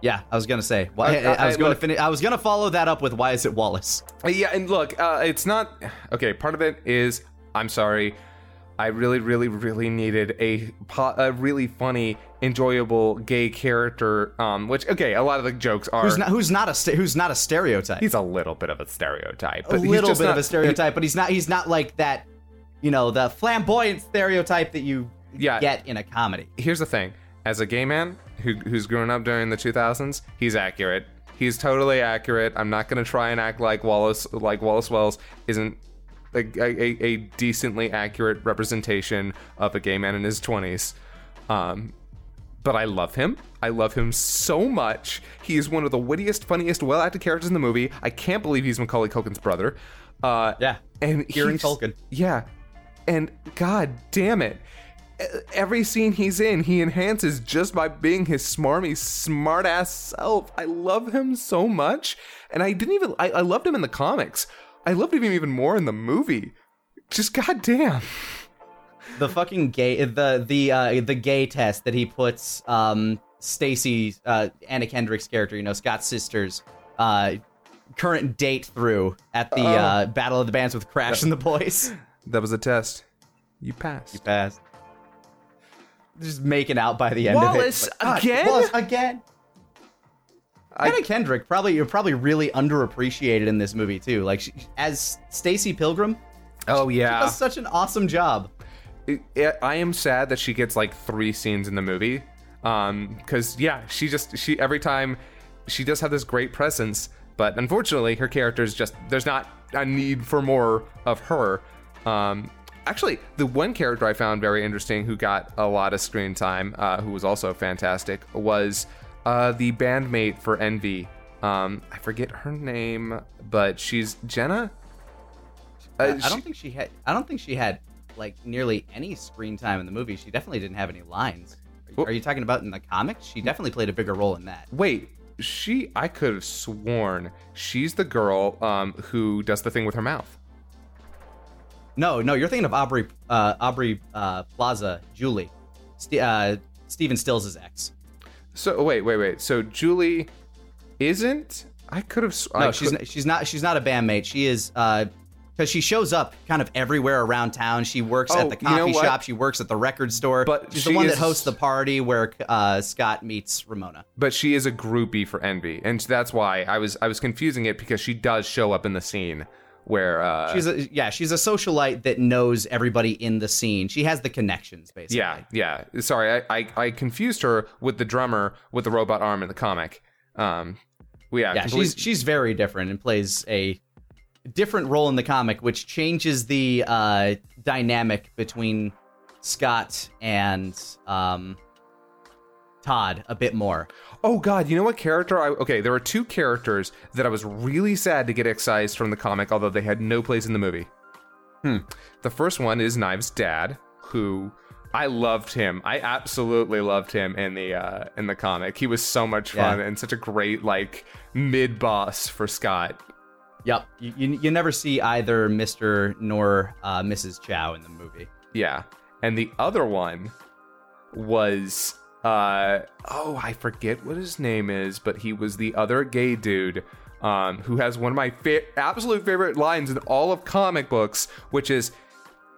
Yeah, I was gonna say. Why, I- I, I- was gonna finish. I was gonna follow that up with why is it Wallace? Yeah, and look, uh, it's not okay. Part of it is I'm sorry. I really, really, really needed a po- a really funny, enjoyable gay character. Um, which okay, a lot of the jokes are. Who's not Who's not a st- Who's not a stereotype? He's a little bit of a stereotype, a but he's little bit not- of a stereotype, but he's not. He's not like that. You know, the flamboyant stereotype that you Yeah. get in a comedy. here's the thing: as a gay man who who's grown up during the 2000s, he's accurate. He's totally accurate. I'm not gonna try and act like Wallace, like Wallace Wells isn't a, a, a decently accurate representation of a gay man in his 20s. Um, but I love him. I love him so much. He is one of the wittiest, funniest, well-acted characters in the movie. I can't believe he's Macaulay Culkin's brother. Uh, Yeah. and Kieran he's- Culkin. Yeah, and god damn it, every scene he's in, he enhances just by being his smarmy, smart ass self. I love him so much, and I didn't even. I, I loved him in the comics. I loved him even more in the movie. Just goddamn. The fucking gay the the uh the gay test that he puts um Stacy uh Anna Kendrick's character, you know, Scott's sister's uh current date through at the uh Battle of the Bands with Crash and the Boys. [laughs] That was a test. You passed. You passed. Just making out by the end Wallace, of it. God, again? Wallace again. I- Anna Kendrick probably you're probably really underappreciated in this movie too. Like she, as Stacy Pilgrim, Oh she yeah. does such an awesome job. It- it- I am sad that she gets like three scenes in the movie. Um, because yeah, she just she every time she does have this great presence, but unfortunately her character is just there's not a need for more of her. Um, actually, the one character I found very interesting who got a lot of screen time, uh, who was also fantastic, was uh the bandmate for Envy. Um, I forget her name, but she's Jenna. Uh, I she- don't think she had. I don't think she had like nearly any screen time in the movie. She definitely didn't have any lines. Are, Well- are you talking about in the comics? She definitely played a bigger role in that. Wait, she? I could have sworn she's the girl um, who does the thing with her mouth. No, no, you're thinking of Aubrey, uh, Aubrey uh, Plaza, Julie, St- uh, Stephen Stills' ex. So wait, wait, wait. So Julie isn't? I could have. s- I No, she's n- she's not. She's not a bandmate. She is because she shows up kind of everywhere around town. She works Oh, at the you know coffee shop. She works at the record store. But she's she the one is- that hosts the party where uh, Scott meets Ramona. but she is a groupie for Envy, and that's why I was I was confusing it because she does show up in the scene where uh, She's a yeah, she's a socialite that knows everybody in the scene. She has the connections, basically. yeah yeah. Sorry, I, I I confused her with the drummer with the robot arm in the comic. Um, well, yeah, yeah. complete- She's she's very different and plays a different role in the comic, which changes the uh, dynamic between Scott and um, Todd a bit more. Oh God, you know what character I okay, there were two characters that I was really sad to get excised from the comic, although they had no place in the movie. Hmm. The first one is Knives' dad, who I loved him. I absolutely loved him in the uh, in the comic. He was so much fun Yeah. and such a great like mid boss for Scott. Yep. You, you, you never see either Mr. nor uh, Mrs. Chau in the movie. Yeah. And the other one was uh oh, I forget what his name is, but he was the other gay dude um who has one of my fa- absolute favorite lines in all of comic books, which is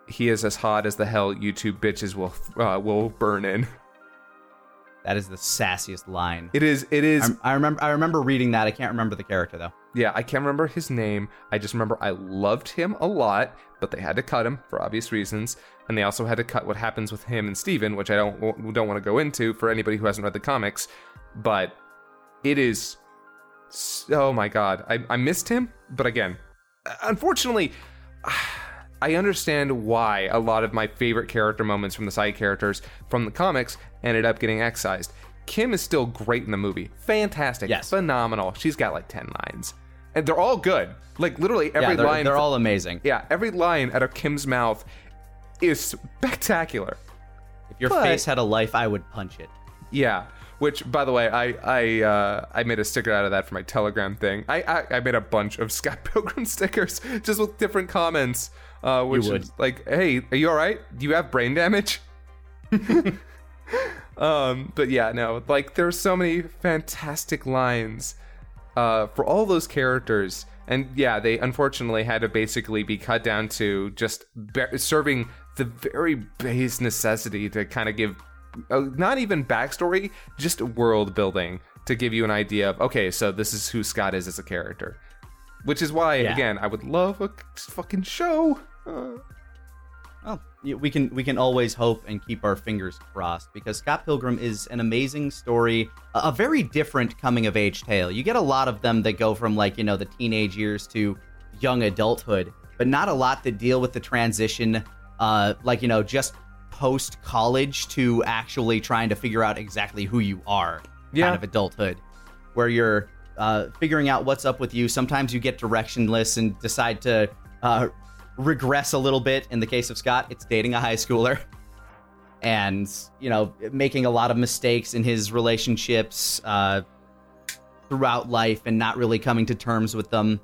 he is as hot as the hell YouTube bitches will uh, will burn in. That is the sassiest line. It is it is I, I remember. I remember reading that. I can't remember the character though. Yeah, I can't remember his name. I just remember I loved him a lot, but they had to cut him for obvious reasons, and they also had to cut what happens with him and Stephen, which I don't don't want to go into for anybody who hasn't read the comics. But it is, oh my god, I, I missed him. But again, unfortunately, [sighs] I understand why a lot of my favorite character moments from the side characters from the comics ended up getting excised. Kim is still great in the movie. Fantastic. Yes. Phenomenal. She's got like 10 lines. And they're all good. Like literally every yeah, they're, line they're all amazing. Yeah, every line out of Kim's mouth is spectacular. If your But- face had a life, I would punch it. Yeah. Which, by the way, I I uh, I made a sticker out of that for my Telegram thing. I I, I made a bunch of [laughs] Scott Pilgrim stickers just with different comments. Uh, which would. is like, hey, are you all right? Do you have brain damage? [laughs] [laughs] um, but yeah, no, like there's so many fantastic lines uh, for all those characters. And yeah, they unfortunately had to basically be cut down to just ba- serving the very base necessity to kind of give uh, not even backstory, just world building to give you an idea of okay, so this is who Scott is as a character. Which is why, Yeah. again, I would love a fucking show. Uh, Well, we can we can always hope and keep our fingers crossed because Scott Pilgrim is an amazing story, a, a very different coming of age tale. You get a lot of them that go from like you know the teenage years to young adulthood, but not a lot that deal with the transition, uh, like you know just post college to actually trying to figure out exactly who you are, Yeah. kind of adulthood, where you're uh, figuring out what's up with you. Sometimes you get directionless and decide to uh, regress a little bit. In the case of Scott, it's dating a high schooler and, you know, making a lot of mistakes in his relationships uh, throughout life and not really coming to terms with them.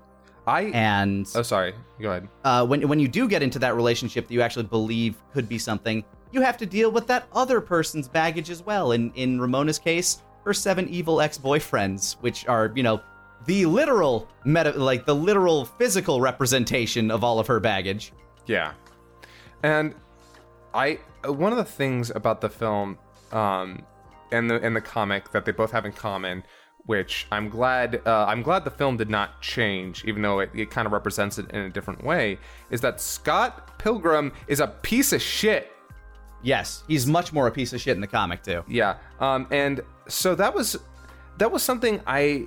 I And oh sorry, go ahead. uh, when, when you do get into that relationship that you actually believe could be something, you have to deal with that other person's baggage as well. In, in Ramona's case, her seven evil ex boyfriends, which are, you know, the literal meta, like the literal physical representation of all of her baggage. Yeah, and I one of the things about the film um, and the and the comic that they both have in common, which I'm glad uh, I'm glad the film did not change, even though it, it kind of represents it in a different way, is that Scott Pilgrim is a piece of shit. Yes, he's much more a piece of shit in the comic too. Yeah. Um, and so that was that was something I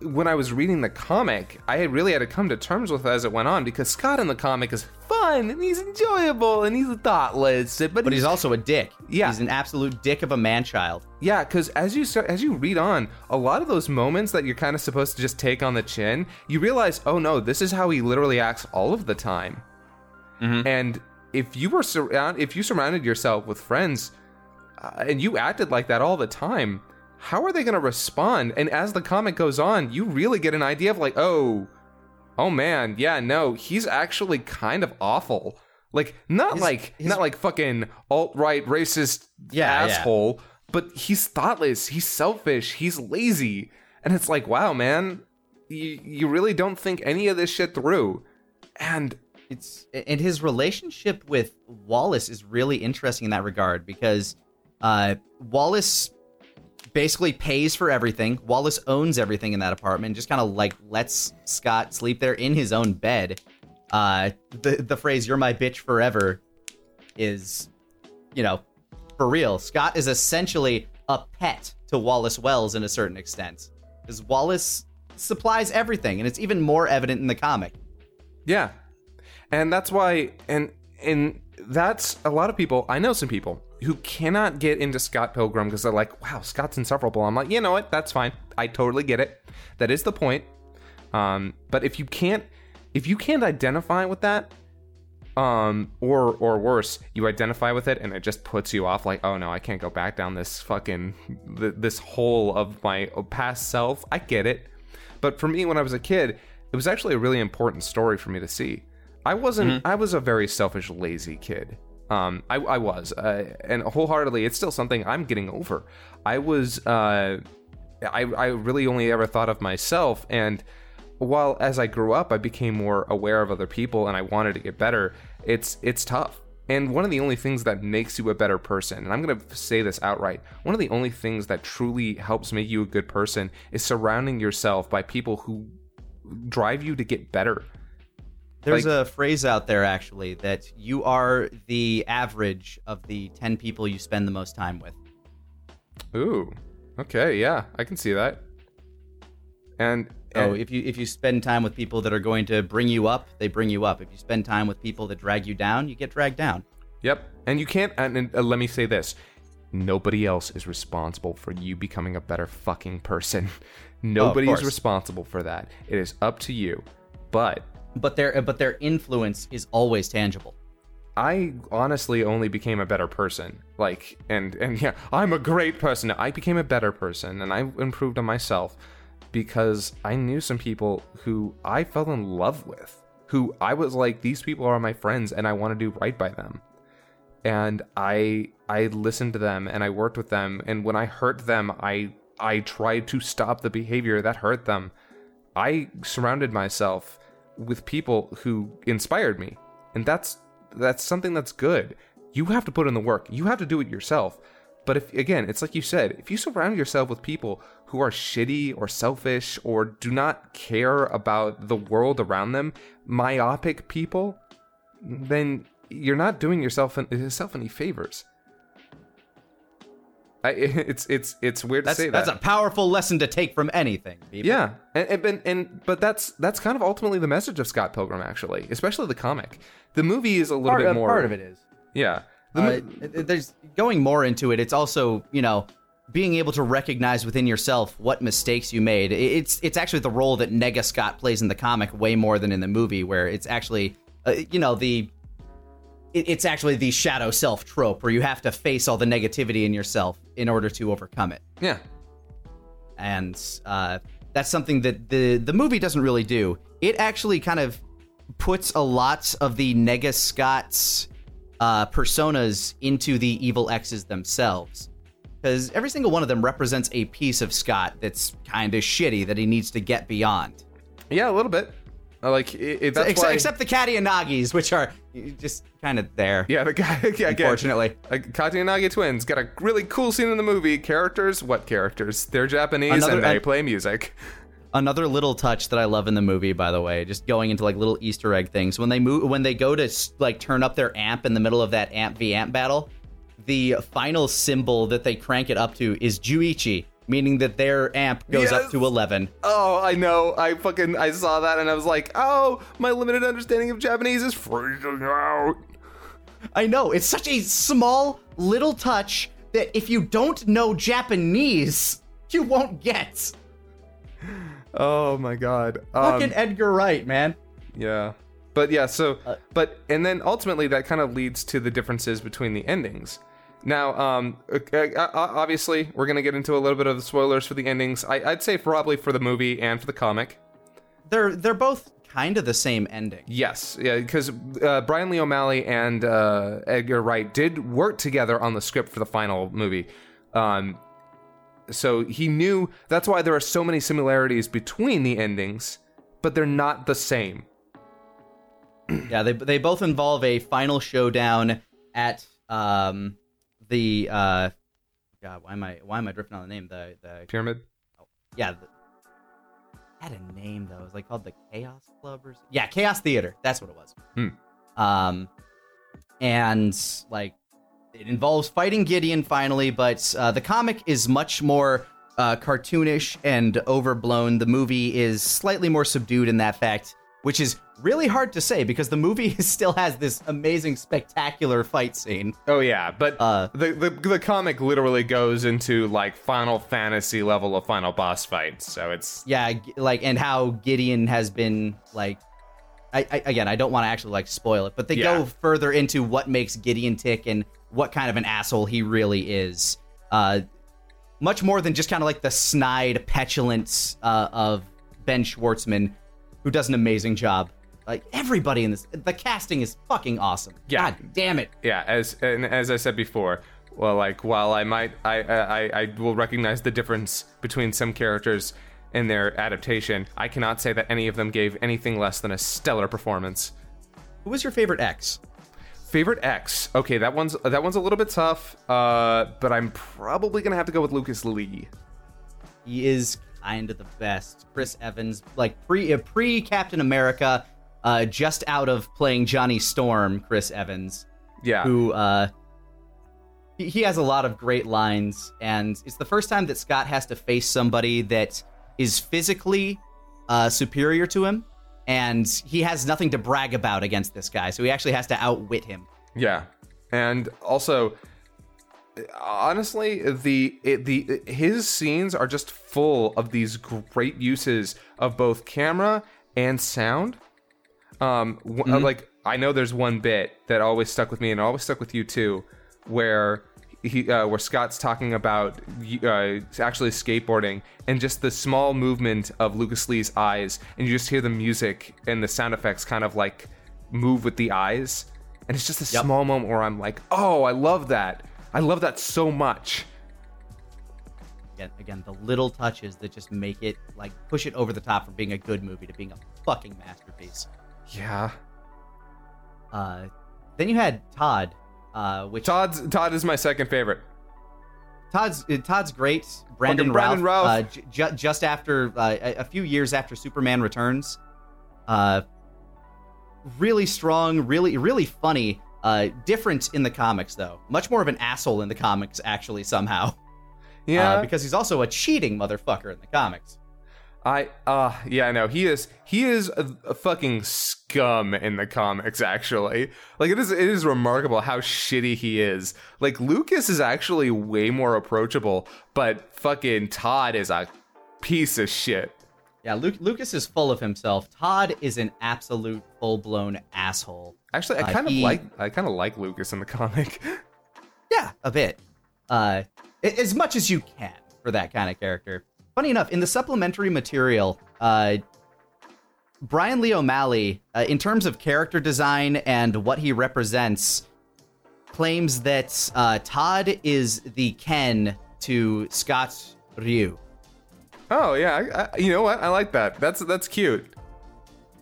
when I was reading the comic, I had really had to come to terms with it as it went on because Scott in the comic is fun and he's enjoyable and he's thoughtless, but, But he's also a dick. Yeah. he's an absolute dick of a man child. yeah, because as you start, as you read on, a lot of those moments that you're kind of supposed to just take on the chin, you realize, oh no, this is how he literally acts all of the time. And if you were surround, if you surrounded yourself with friends, uh, and you acted like that all the time, how are they going to respond? And as the comic goes on, you really get an idea of like, oh, oh man, yeah, no, he's actually kind of awful. Like not His- like his- not like fucking alt right racist Yeah, yeah. asshole, but he's thoughtless, he's selfish, he's lazy, and it's like, wow, man, you you really don't think any of this shit through, and it's and his relationship with Wallace is really interesting in that regard because uh, Wallace basically pays for everything. Wallace owns everything in that apartment. Just kind of like lets Scott sleep there in his own bed. Uh, the the phrase "You're my bitch forever" is, you know, for real. Scott is essentially a pet to Wallace Wells in a certain extent, because Wallace supplies everything, and it's even more evident in the comic. Yeah. And that's why and and that's a lot of people, I know some people who cannot get into Scott Pilgrim because they're like, "Wow, Scott's insufferable." I'm like, "You know what? That's fine. I totally get it. That is the point." Um, but if you can't if you can't identify with that, um or or worse you identify with it and it just puts you off like oh no i can't go back down this fucking th- this hole of my past self i get it but for me when i was a kid it was actually a really important story for me to see i wasn't i was a very selfish lazy kid um i, I was uh, and wholeheartedly it's still something i'm getting over i was uh I, I really only ever thought of myself and while as I grew up I became more aware of other people and I wanted to get better, it's it's tough. And one of the only things that makes you a better person, and I'm going to say this outright, one of the only things that truly helps make you a good person is surrounding yourself by people who drive you to get better. There's Like- a phrase out there actually that you are the average of the 10 people you spend the most time with. Ooh. Okay, yeah, I can see that. And, So and if you if you spend time with people that are going to bring you up, they bring you up. If you spend time with people that drag you down, you get dragged down. Yep. And you can't. And, and uh, let me say this: nobody else is responsible for you becoming a better fucking person. [laughs] Nobody's is responsible for that. It is up to you. But But their but their influence is always tangible. I honestly only became a better person. Like, and and yeah, I'm a great person. I became a better person, and I improved on myself because I knew some people who I fell in love with. Who I was like, these people are my friends, and I want to do right by them. And I I listened to them, and I worked with them, and when I hurt them, I I tried to stop the behavior that hurt them. I surrounded myself with people who inspired me. And that's that's something that's good. You have to put in the work. You have to do it yourself. But if again, it's like you said, if you surround yourself with people who are shitty or selfish or do not care about the world around them, myopic people, then you're not doing yourself yourself any favors. I, [laughs] it's it's it's weird That's to say that. that's a powerful lesson to take from anything. People. Yeah, and, and and but that's that's kind of ultimately the message of Scott Pilgrim, actually, especially the comic. The movie is a little part, bit more. part of it is. Yeah, the Uh, mo- there's going more into it. It's also you know being able to recognize within yourself what mistakes you made. It's it's actually the role that Nega Scott plays in the comic way more than in the movie, where it's actually uh, you know the it, it's actually the shadow self trope where you have to face all the negativity in yourself in order to overcome it, yeah, and uh, that's something that the the movie doesn't really do. It actually kind of puts a lot of the Nega Scott's uh, personas into the evil X's themselves. Because every single one of them represents a piece of Scott that's kind of shitty that he needs to get beyond. yeah, a little bit. Uh, Like it, it, that's Except, why. except the Katayanagis, which are just kind of there. yeah, the guy. [laughs] Yeah, Unfortunately. like Katayanagi twins got a really cool scene in the movie. Characters, what characters? They're Japanese Another- and they an- play music. Another little touch that I love in the movie, by the way, just going into like little Easter egg things. When they move, when they go to like turn up their amp in the middle of that amp v amp battle, the final symbol that they crank it up to is Juichi, meaning that their amp goes Yes. up to eleven. Oh, I know. I fucking I saw that and I was like, oh, my limited understanding of Japanese is freezing out. I know it's such a small little touch that if you don't know Japanese, you won't get. Oh my god. Um, Fucking Edgar Wright, man. Yeah. But yeah, so Uh, but and then ultimately that kind of leads to the differences between the endings. Now, um, uh, uh, obviously, we're gonna get into a little bit of the spoilers for the endings. I, I'd say probably for the movie and for the comic. They're they're both kind of the same ending. Yes, yeah, because uh, Brian Lee O'Malley and uh, Edgar Wright did work together on the script for the final movie. Um, so he knew that's why there are so many similarities between the endings, but they're not the same. Yeah, they they both involve a final showdown at um the uh God, why am I why am I drifting on the name? The the Pyramid. Oh, yeah, the, had a name though. It was like called the Chaos Club or something. Yeah, Chaos Theater. That's what it was. Hmm. Um, and like it involves fighting Gideon finally, but uh, the comic is much more uh, cartoonish and overblown. The movie is slightly more subdued in that fact, which is really hard to say because the movie [laughs] still has this amazing, spectacular fight scene. Oh yeah, but Uh, the, the the comic literally goes into like Final Fantasy level of final boss fights. So it's Yeah, like and how Gideon has been like I, I again, I don't want to actually like spoil it, but they Yeah. go further into what makes Gideon tick and what kind of an asshole he really is. Uh, much more than just kind of like the snide petulance uh, of Ben Schwartzman, who does an amazing job. Like everybody in this, the casting is fucking awesome. Yeah. God damn it. yeah as and as i said before well like while i might I, I i will recognize the difference between some characters in their adaptation i cannot say that any of them gave anything less than a stellar performance Who was your favorite X? favorite x okay that one's that one's a little bit tough uh but i'm probably gonna have to go with lucas lee He is kind of the best. Chris Evans, like pre uh, pre Captain America, uh, just out of playing Johnny Storm. Chris Evans, yeah who uh, he, he has a lot of great lines, and it's the first time that Scott has to face somebody that is physically uh, superior to him, and he has nothing to brag about against this guy, so he actually has to outwit him. Yeah, and also, honestly, the it, the his scenes are just full of these great uses of both camera and sound. Um, w- like I know there's one bit that always stuck with me, and always stuck with you too, where he uh, where Scott's talking about uh, actually skateboarding and just the small movement of Lucas Lee's eyes, and you just hear the music and the sound effects kind of like move with the eyes, and it's just a Yep. small moment where I'm like, oh, I love that. I love that so much. Again, again, the little touches that just make it like push it over the top from being a good movie to being a fucking masterpiece. Yeah. Uh, then you had Todd, uh, which Todd's Todd is my second favorite. Todd's uh, Todd's great. Brandon, Brandon Routh, Routh. Uh, j- just after uh, a, a few years after Superman Returns, uh, really strong, really really funny. Uh, different in the comics though, much more of an asshole in the comics actually somehow. Yeah. uh, because he's also a cheating motherfucker in the comics. I uh yeah no he is he is a, a fucking scum in the comics actually like it is it is remarkable how shitty he is like Lucas is actually way more approachable but fucking Todd is a piece of shit Yeah, Luke, Lucas is full of himself. Todd is an absolute full blown asshole. actually I Uh, kind of he- like I kind of like Lucas in the [laughs] comic Yeah, a bit. Uh, as much as you can for that kind of character. Funny enough, in the supplementary material, uh, Brian Lee O'Malley, uh, in terms of character design and what he represents, claims that uh, Todd is the Ken to Scott's Ryu. oh yeah I, I, you know what I like that that's that's cute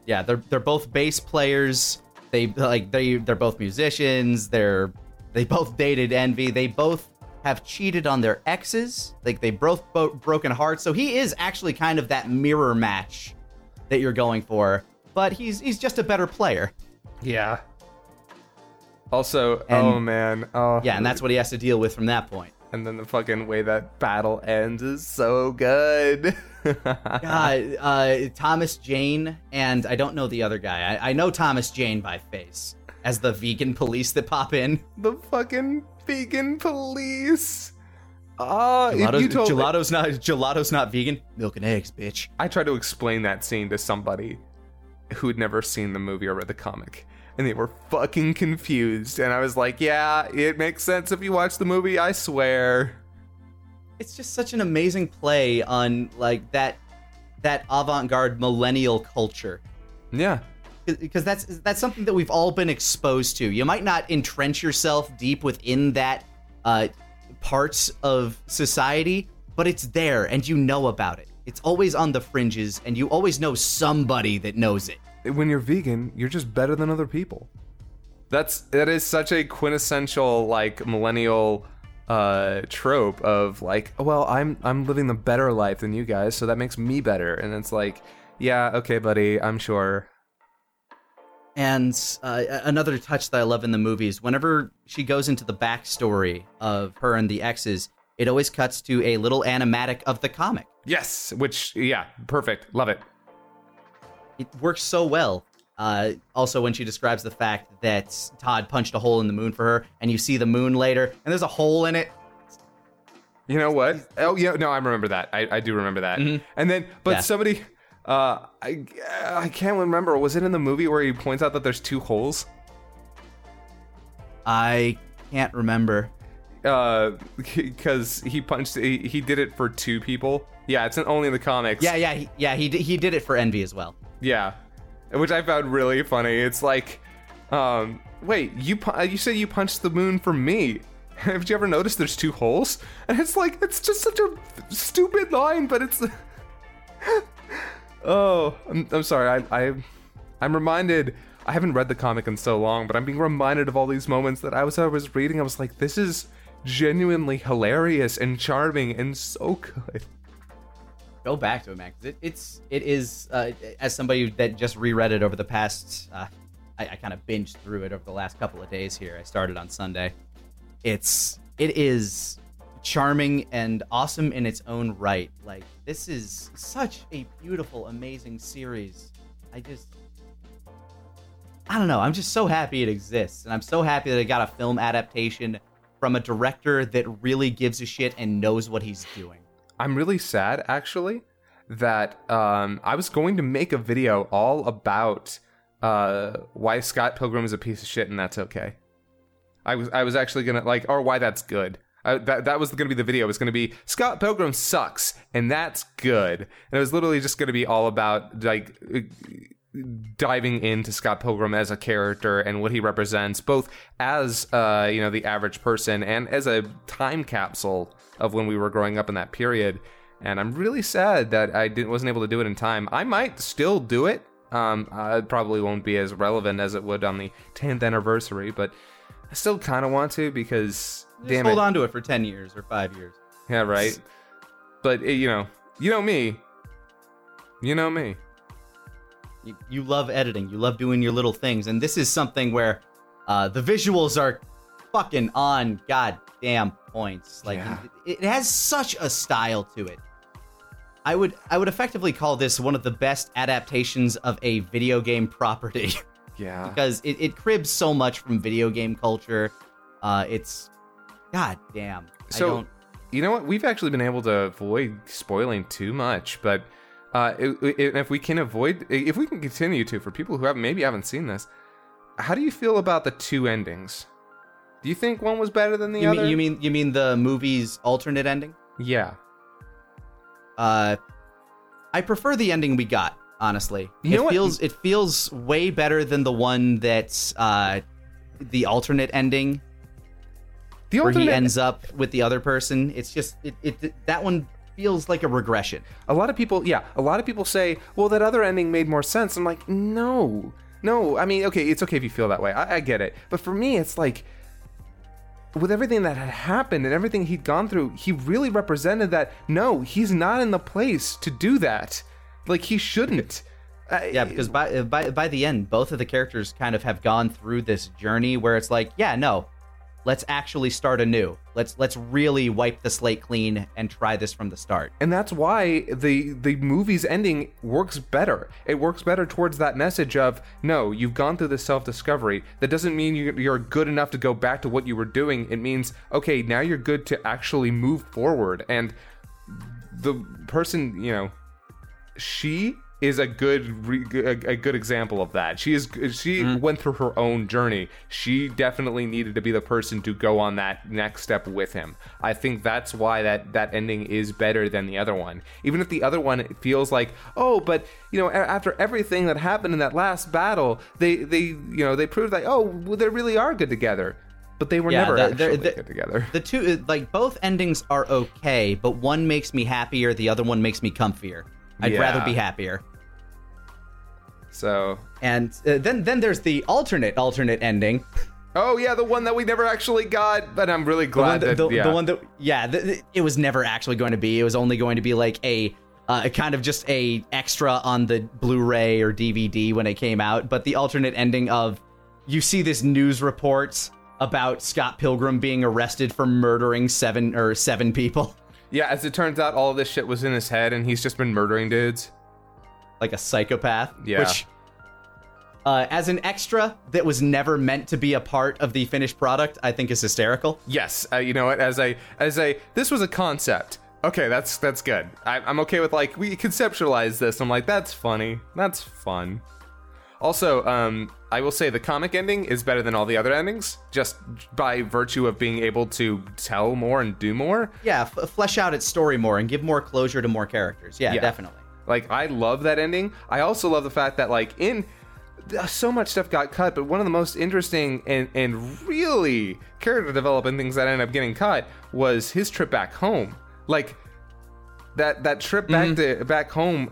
Yeah, they're they're both bass players. They like they they're both musicians. They're they both dated Envy. They both have cheated on their exes. Like they both bo- broken hearts. So he is actually kind of that mirror match that you're going for. But he's he's just a better player. yeah also And- oh man oh Yeah, and that's what he has to deal with from that point. and then the fucking way that battle ends is so good [laughs] Uh, uh, Thomas Jane and I don't know the other guy. I, I know Thomas Jane by face as the vegan police that pop in. the fucking vegan police. Ah, if Gelato's, you told me- gelato's not gelato's not vegan. Milk and eggs, bitch. I tried to explain that scene to somebody who had never seen the movie or read the comic, and they were fucking confused. And I was like, "Yeah, it makes sense if you watch the movie. I swear." It's just such an amazing play on like that that avant-garde millennial culture. Yeah, Because that's that's something that we've all been exposed to. You might not entrench yourself deep within that uh, parts of society, but it's there and you know about it. It's always on the fringes, and you always know somebody that knows it. when you're vegan, you're just better than other people. That's that is such a quintessential like millennial uh trope of like oh, well i'm i'm living the better life than you guys so that makes me better and it's like yeah okay buddy i'm sure And uh, another touch that I love in the movies, whenever she goes into the backstory of her and the exes, it always cuts to a little animatic of the comic. yes which yeah perfect love it It works so well. Uh, also, when she describes the fact that Todd punched a hole in the moon for her, and you see the moon later, and there's a hole in it. You know what? Oh yeah, no, I remember that. I, I do remember that. And then, but Mm-hmm. Yeah. somebody, Uh, I I can't remember. Was it in the movie where he points out that there's two holes? I can't remember. Uh, because he punched. He, he did it for two people. Yeah, it's only in the comics. Yeah, yeah, he, yeah. He did, he did it for Envy as well. Yeah, which I found really funny. It's like, um, wait, you pu- you said you punched the moon for me. [laughs] Have you ever noticed there's two holes? And it's like it's just such a stupid line, but it's. [laughs] oh, I'm, I'm sorry. I I I'm reminded. I haven't read the comic in so long, but I'm being reminded of all these moments that I was I was reading. I was like, this is genuinely hilarious and charming and so good. Go back to it, man. 'cause It, it's it is uh, as somebody that just reread it over the past. Uh, I, I kind of binged through it over the last couple of days. Here, I started on Sunday. It's it is charming and awesome in its own right. Like this is such a beautiful, amazing series. I just. I don't know. I'm just so happy it exists, and I'm so happy that it got a film adaptation from a director that really gives a shit and knows what he's doing. I'm really sad actually that um, I was going to make a video all about uh, why Scott Pilgrim is a piece of shit and that's okay. I was I was actually gonna like or why that's good. I, that that was gonna be the video. It was gonna be Scott Pilgrim sucks and that's good. And it was literally just gonna be all about like diving into Scott Pilgrim as a character and what he represents, both as uh, you know the average person and as a time capsule of when we were growing up in that period. And I'm really sad that I didn't wasn't able to do it in time. I might still do it. Um, it probably won't be as relevant as it would on the 10th anniversary, but I still kind of want to because damn hold it, on to it for 10 years or 5 years. yeah, right. But eh, you know, you know me, you know me. You, you love editing, you love doing your little things, and this is something where uh, the visuals are fucking on goddamn points. Like Yeah. it, it has such a style to it. I would I would effectively call this one of the best adaptations of a video game property [laughs] Yeah. because it, it cribs so much from video game culture. Uh, it's god damn. I So- don't You know what? We've actually been able to avoid spoiling too much, but uh, i- i- if we can avoid, if we can continue to, for people who have maybe haven't seen this, how do you feel about the two endings? Do you think one was better than the you other? mean you mean you mean the movie's alternate ending? yeah. Uh, I prefer the ending we got. Honestly, You it know what? feels it feels way better than the one that's uh, the alternate ending The where alternate, he ends up with the other person. It's just it, it that one feels like a regression. a lot of people, yeah, a lot of people say, well, that other ending made more sense. I'm like, no, no. I mean, okay, it's okay if you feel that way. I, I get it, but for me, it's like. With everything that had happened and everything he'd gone through, he really represented that no, he's not in the place to do that. Like he shouldn't. Yeah, because by by by the end, both of the characters kind of have gone through this journey where it's like, yeah, no, let's actually start anew. Let's let's really wipe the slate clean and try this from the start. and that's why the the movie's ending works better. It works better towards that message of no, you've gone through this self discovery. That doesn't mean you- you're good enough to go back to what you were doing. It means okay, now you're good to actually move forward. And the person, you know, she is a good re- a, a good example of that. She is she mm-hmm. went through her own journey. She definitely needed to be the person to go on that next step with him. I think that's why that that ending is better than the other one. Even if the other one feels like, "Oh, but you know, after everything that happened in that last battle, they they you know, they proved like, oh, well, they really are good together." But they were Yeah, never the- actually they're- good together. The two like both endings are okay, but one makes me happier, the other one makes me comfier. I'd rather be happier. So, And uh, then then there's the alternate alternate ending. oh yeah, the one that we never actually got, but I'm really The one glad that, that, the, yeah. the one that yeah, the, the- it was never actually going to be. It was only going to be like a uh, kind of just a extra on the Blu-ray or DVD when it came out, but the alternate ending of you see this news report about Scott Pilgrim being arrested for murdering seven or seven people. Yeah, as it turns out, all of this shit was in his head, and he's just been murdering dudes. Like a psychopath. Yeah. Which, uh, as an extra that was never meant to be a part of the finished product, I think is hysterical. Yes, uh, you know what? As a as a this was a concept, Okay, that's that's good. I, I'm okay with like we conceptualize this. I'm like that's funny. That's fun. Also, um, I will say the comic ending is better than all the other endings, just by virtue of being able to tell more and do more. Yeah, f- flesh out its story more and give more closure to more characters. Yeah, Yeah. definitely. Like I love that ending. I also love the fact that like in so much stuff got cut, but one of the most interesting and and really character developing things that ended up getting cut was his trip back home. Like that that trip back to back home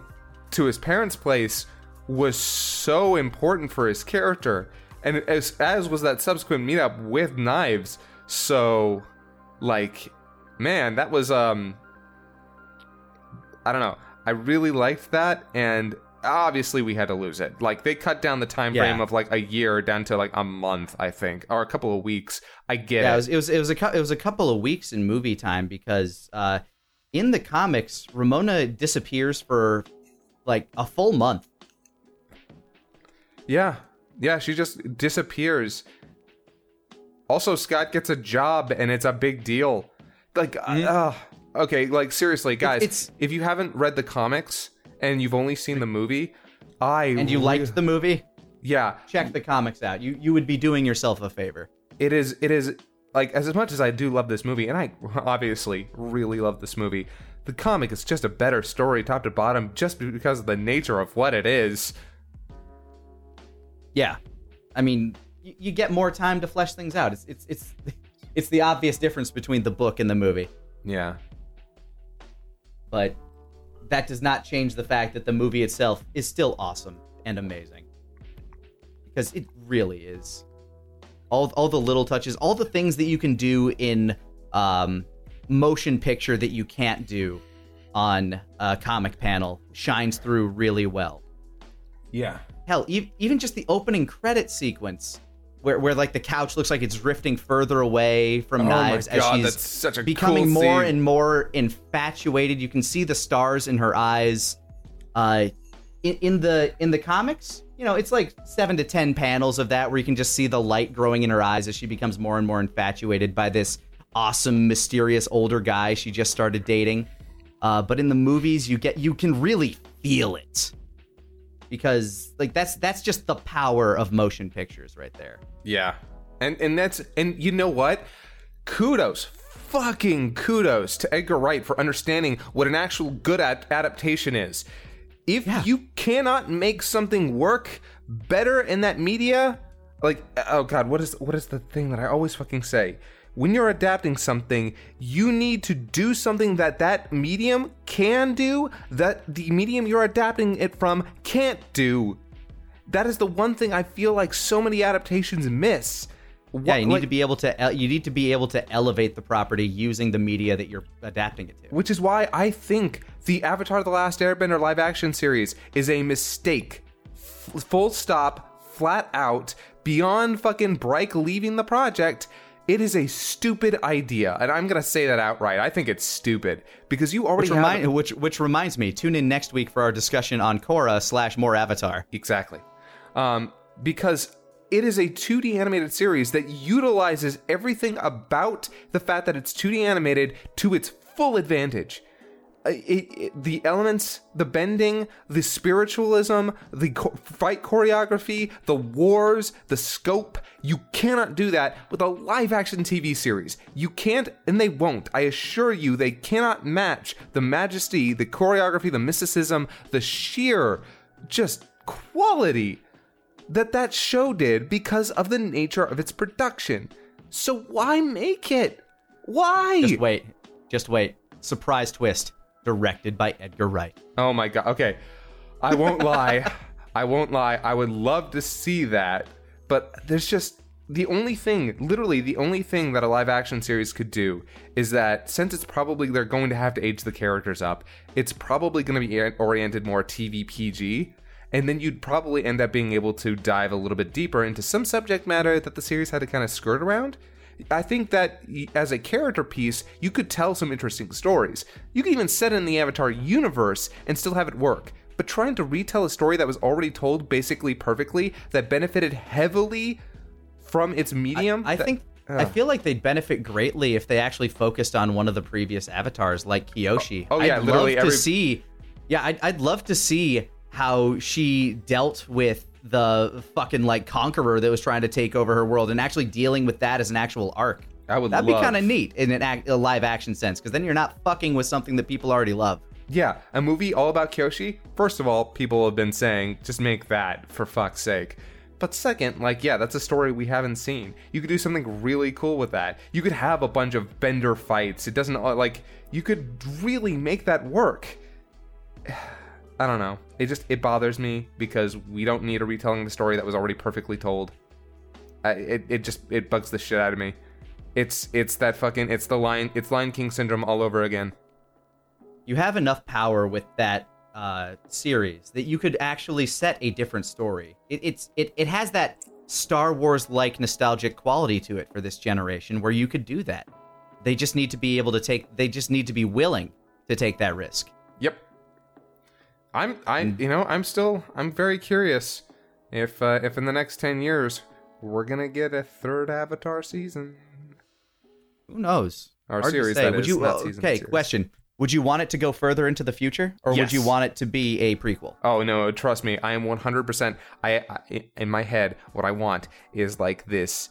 to his parents' place was so important for his character, and as as was that subsequent meetup with Knives. So, like, man, that was um I don't know. I really liked that, and obviously we had to lose it. Like they cut down the time Yeah. frame of like a year down to like a month, I think, or a couple of weeks. I get Yeah, it it. was it was it was a it was a couple of weeks in movie time because uh, in the comics, Ramona disappears for like a full month. yeah, yeah. She just disappears. Also, Scott gets a job, and it's a big deal. Like, uh, okay, like seriously, guys, it's- if you haven't read the comics and you've only seen the movie, I And you re- liked the movie? yeah, Check the comics out. You you would be doing yourself a favor. it is it is like as much as I do love this movie, and I [laughs] obviously really love this movie. The comic is just a better story, top to bottom, just because of the nature of what it is. Yeah, I mean, you, you get more time to flesh things out. It's it's it's [laughs] it's the obvious difference between the book and the movie, Yeah, but that does not change the fact that the movie itself is still awesome and amazing because it really is. All all the little touches, all the things that you can do in um, motion picture that you can't do on a comic panel shines through really well. yeah, hell e- even just the opening credit sequence where, where like the couch looks like it's drifting further away from Oh knives as she's that's such a becoming cool more and more infatuated. You can see the stars in her eyes. Uh in, in the in the comics you know it's like seven to ten panels of that where you can just see the light growing in her eyes as she becomes more and more infatuated by this awesome mysterious older guy she just started dating. Uh, but in the movies you get you can really feel it because like that's that's just the power of motion pictures right there yeah, and and that's and you know what? Kudos, fucking kudos to Edgar Wright for understanding what an actual good ad- adaptation is. If Yeah. you cannot make something work better in that media, like oh god, what is what is the thing that I always fucking say? When you're adapting something, you need to do something that that medium can do that the medium you're adapting it from can't do. That is the one thing I feel like so many adaptations miss. yeah you need Like- to be able to you need to be able to elevate the property using the media that you're adapting it to Which is why I think the Avatar The Last Airbender live action series is a mistake. F- full stop, flat out, beyond fucking Bryke leaving the project. It is a stupid idea, and I'm gonna say that outright. I think it's stupid because you already which, have which which reminds me tune in next week for our discussion on Korra slash more Avatar Exactly. Um, because it is a 2D animated series that utilizes everything about the fact that it's 2D animated to its full advantage. Uh, it- it- the elements, the bending, the spiritualism, the cho- fight choreography, the wars, the scope. You cannot do that with a live action TV series. You can't, and they won't. I assure you, they cannot match the majesty, the choreography, the mysticism, the sheer just quality that that show did because of the nature of its production. So why make it? Why? just wait just wait surprise twist directed by Edgar Wright Oh my god. Okay. I won't [laughs] lie. I won't lie. I would love to see that, but there's just the only thing, literally the only thing that a live action series could do is that since it's probably they're going to have to age the characters up, it's probably going to be oriented more TV PG. And then you'd probably end up being able to dive a little bit deeper into some subject matter that the series had to kind of skirt around. I think that as a character piece, you could tell some interesting stories. You could even set it in the Avatar universe and still have it work. But trying to retell a story that was already told basically perfectly, that benefited heavily from its medium, I that- think I feel like they'd benefit greatly if they actually focused on one of the previous avatars, like Kyoshi. Oh- oh, yeah, I'd literally love every- to see. Yeah, I'd, I'd love to see how she dealt with the fucking like conqueror that was trying to take over her world, and actually dealing with that as an actual arc. I would That'd love- be kind of neat in an act, a live action sense, because then you're not fucking with something that people already love. Yeah, a movie all about Kyoshi. First of all, people have been saying just make that for fuck's sake. But second, like yeah, that's a story we haven't seen. You could do something really cool with that. You could have a bunch of bender fights. It doesn't uh, like you could really make that work. [sighs] I don't know. It just it bothers me because we don't need a retelling of the story that was already perfectly told. I, it it just it bugs the shit out of me. It's it's that fucking it's the lion it's Lion King syndrome all over again. you have enough power with that uh, series that you could actually set a different story. It, it's it it has that Star Wars like nostalgic quality to it for this generation, where you could do that. They just need to be able to take. They just need to be willing to take that risk. I'm I you know I'm still I'm very curious if uh, if in the next ten years we're gonna get a third Avatar season. Who knows? Or Hard to series, say. that Would is, you? not season, okay, question. Would you want it to go further into the future, or would you want it to be a prequel? Oh no, trust me, I am 100%. I, I in my head, what I want is like this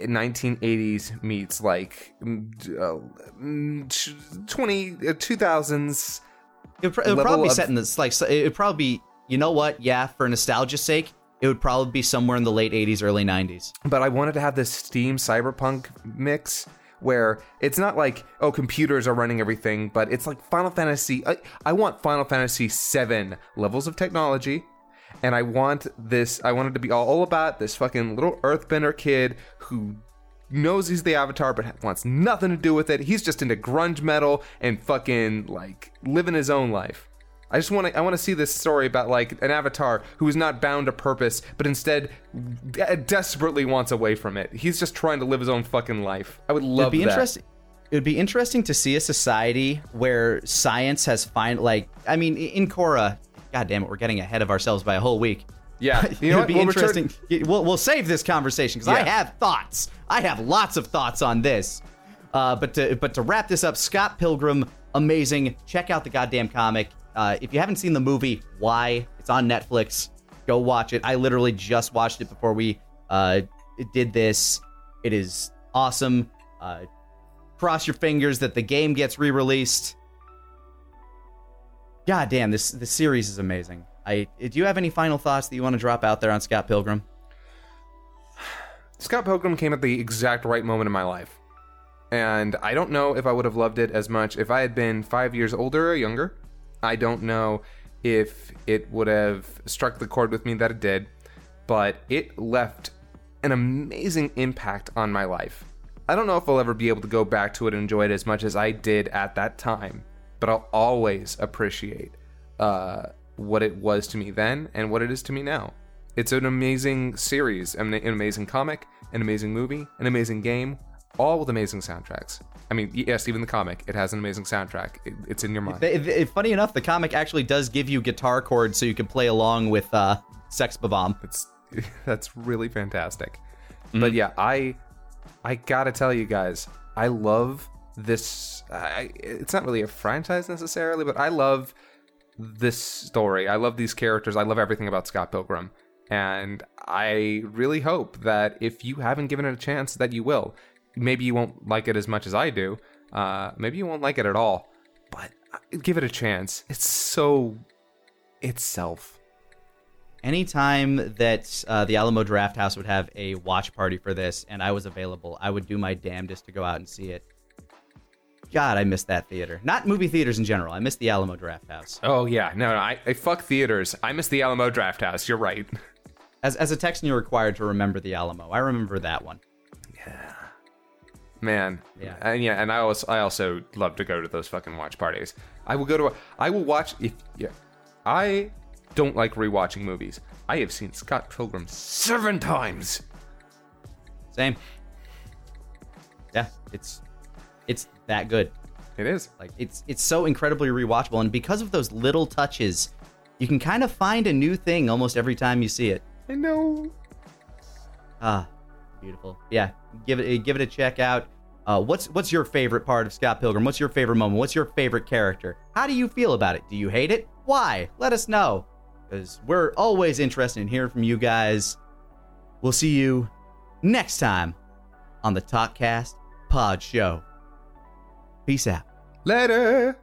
1980s meets like mm, uh, mm, 20 uh, 2000s. It would, pr- it would probably be of- set in this like so- it would probably be. You know what? Yeah, for nostalgia's sake, it would probably be somewhere in the late '80s, early '90s. but I wanted to have this Steam Cyberpunk mix where it's not like oh computers are running everything, but it's like Final Fantasy. I, I want Final Fantasy VII levels of technology, and I want this. I want it to be all about this fucking little Earthbender kid who knows he's the Avatar but wants nothing to do with it. He's just into grunge metal and fucking like living his own life. I just want to I want to see this story about like an avatar who is not bound to purpose but instead de- desperately wants away from it. He's just trying to live his own fucking life. I would love It'd be that. interesting. It would be interesting to see a society where science has find like I mean in Korra. God damn it, we're getting ahead of ourselves by a whole week. Yeah. [laughs] You know It'd what? be We'll return- interesting. We'll, we'll save this conversation because I have thoughts. I have lots of thoughts on this. Uh, but to but to wrap this up, Scott Pilgrim, amazing. Check out the goddamn comic. Uh, if you haven't seen the movie, why? It's on Netflix. Go watch it. I literally just watched it before we uh, did this. It is awesome. Uh, cross your fingers that the game gets re-released. God damn, this this series is amazing. I do you have any final thoughts that you want to drop out there on Scott Pilgrim? Scott Pilgrim came at the exact right moment in my life. And I don't know if I would have loved it as much if I had been five years older or younger. I don't know if it would have struck the chord with me that it did, but it left an amazing impact on my life. I don't know if I'll ever be able to go back to it and enjoy it as much as I did at that time, but I'll always appreciate uh, what it was to me then and what it is to me now. It's an amazing series, an an amazing comic, an amazing movie, an amazing game, all with amazing soundtracks. I mean, yes, even the comic, it has an amazing soundtrack. It, it's in your mind. Funny enough, the comic actually does give you guitar chords so you can play along with uh, Sex Bob-Omb. It's [laughs] that's really fantastic. But yeah, I I gotta tell you guys, I love this. I, it's not really a franchise necessarily, but I love this story. I love these characters. I love everything about Scott Pilgrim, and I really hope that if you haven't given it a chance, that you will. Maybe you won't like it as much as I do. Uh, maybe you won't like it at all, but uh, give it a chance. It's so itself. Anytime that uh, the Alamo Drafthouse would have a watch party for this and I was available, I would do my damnedest to go out and see it. God, I miss that theater. Not movie theaters in general. I miss the Alamo Drafthouse. Oh yeah, no, no I, I fuck theaters. I miss the Alamo Drafthouse. You're right. [laughs] As, as a Texan, you're required to remember the Alamo. I remember that one. Yeah, man, Yeah. and yeah, and I also I also love to go to those fucking watch parties. I will go to. A, I will watch if yeah. I don't like rewatching movies. I have seen Scott Pilgrim seven times. Same. Yeah, it's it's that good. It is. Like it's it's so incredibly rewatchable, and because of those little touches, you can kind of find a new thing almost every time you see it. I know. Ah, Beautiful. Yeah, give it give it a check out. Uh, what's what's your favorite part of Scott Pilgrim? What's your favorite moment? What's your favorite character? How do you feel about it? Do you hate it? Why? Let us know, because we're always interested in hearing from you guys. We'll see you next time on the Talkcast Pod Show. Peace out. Later.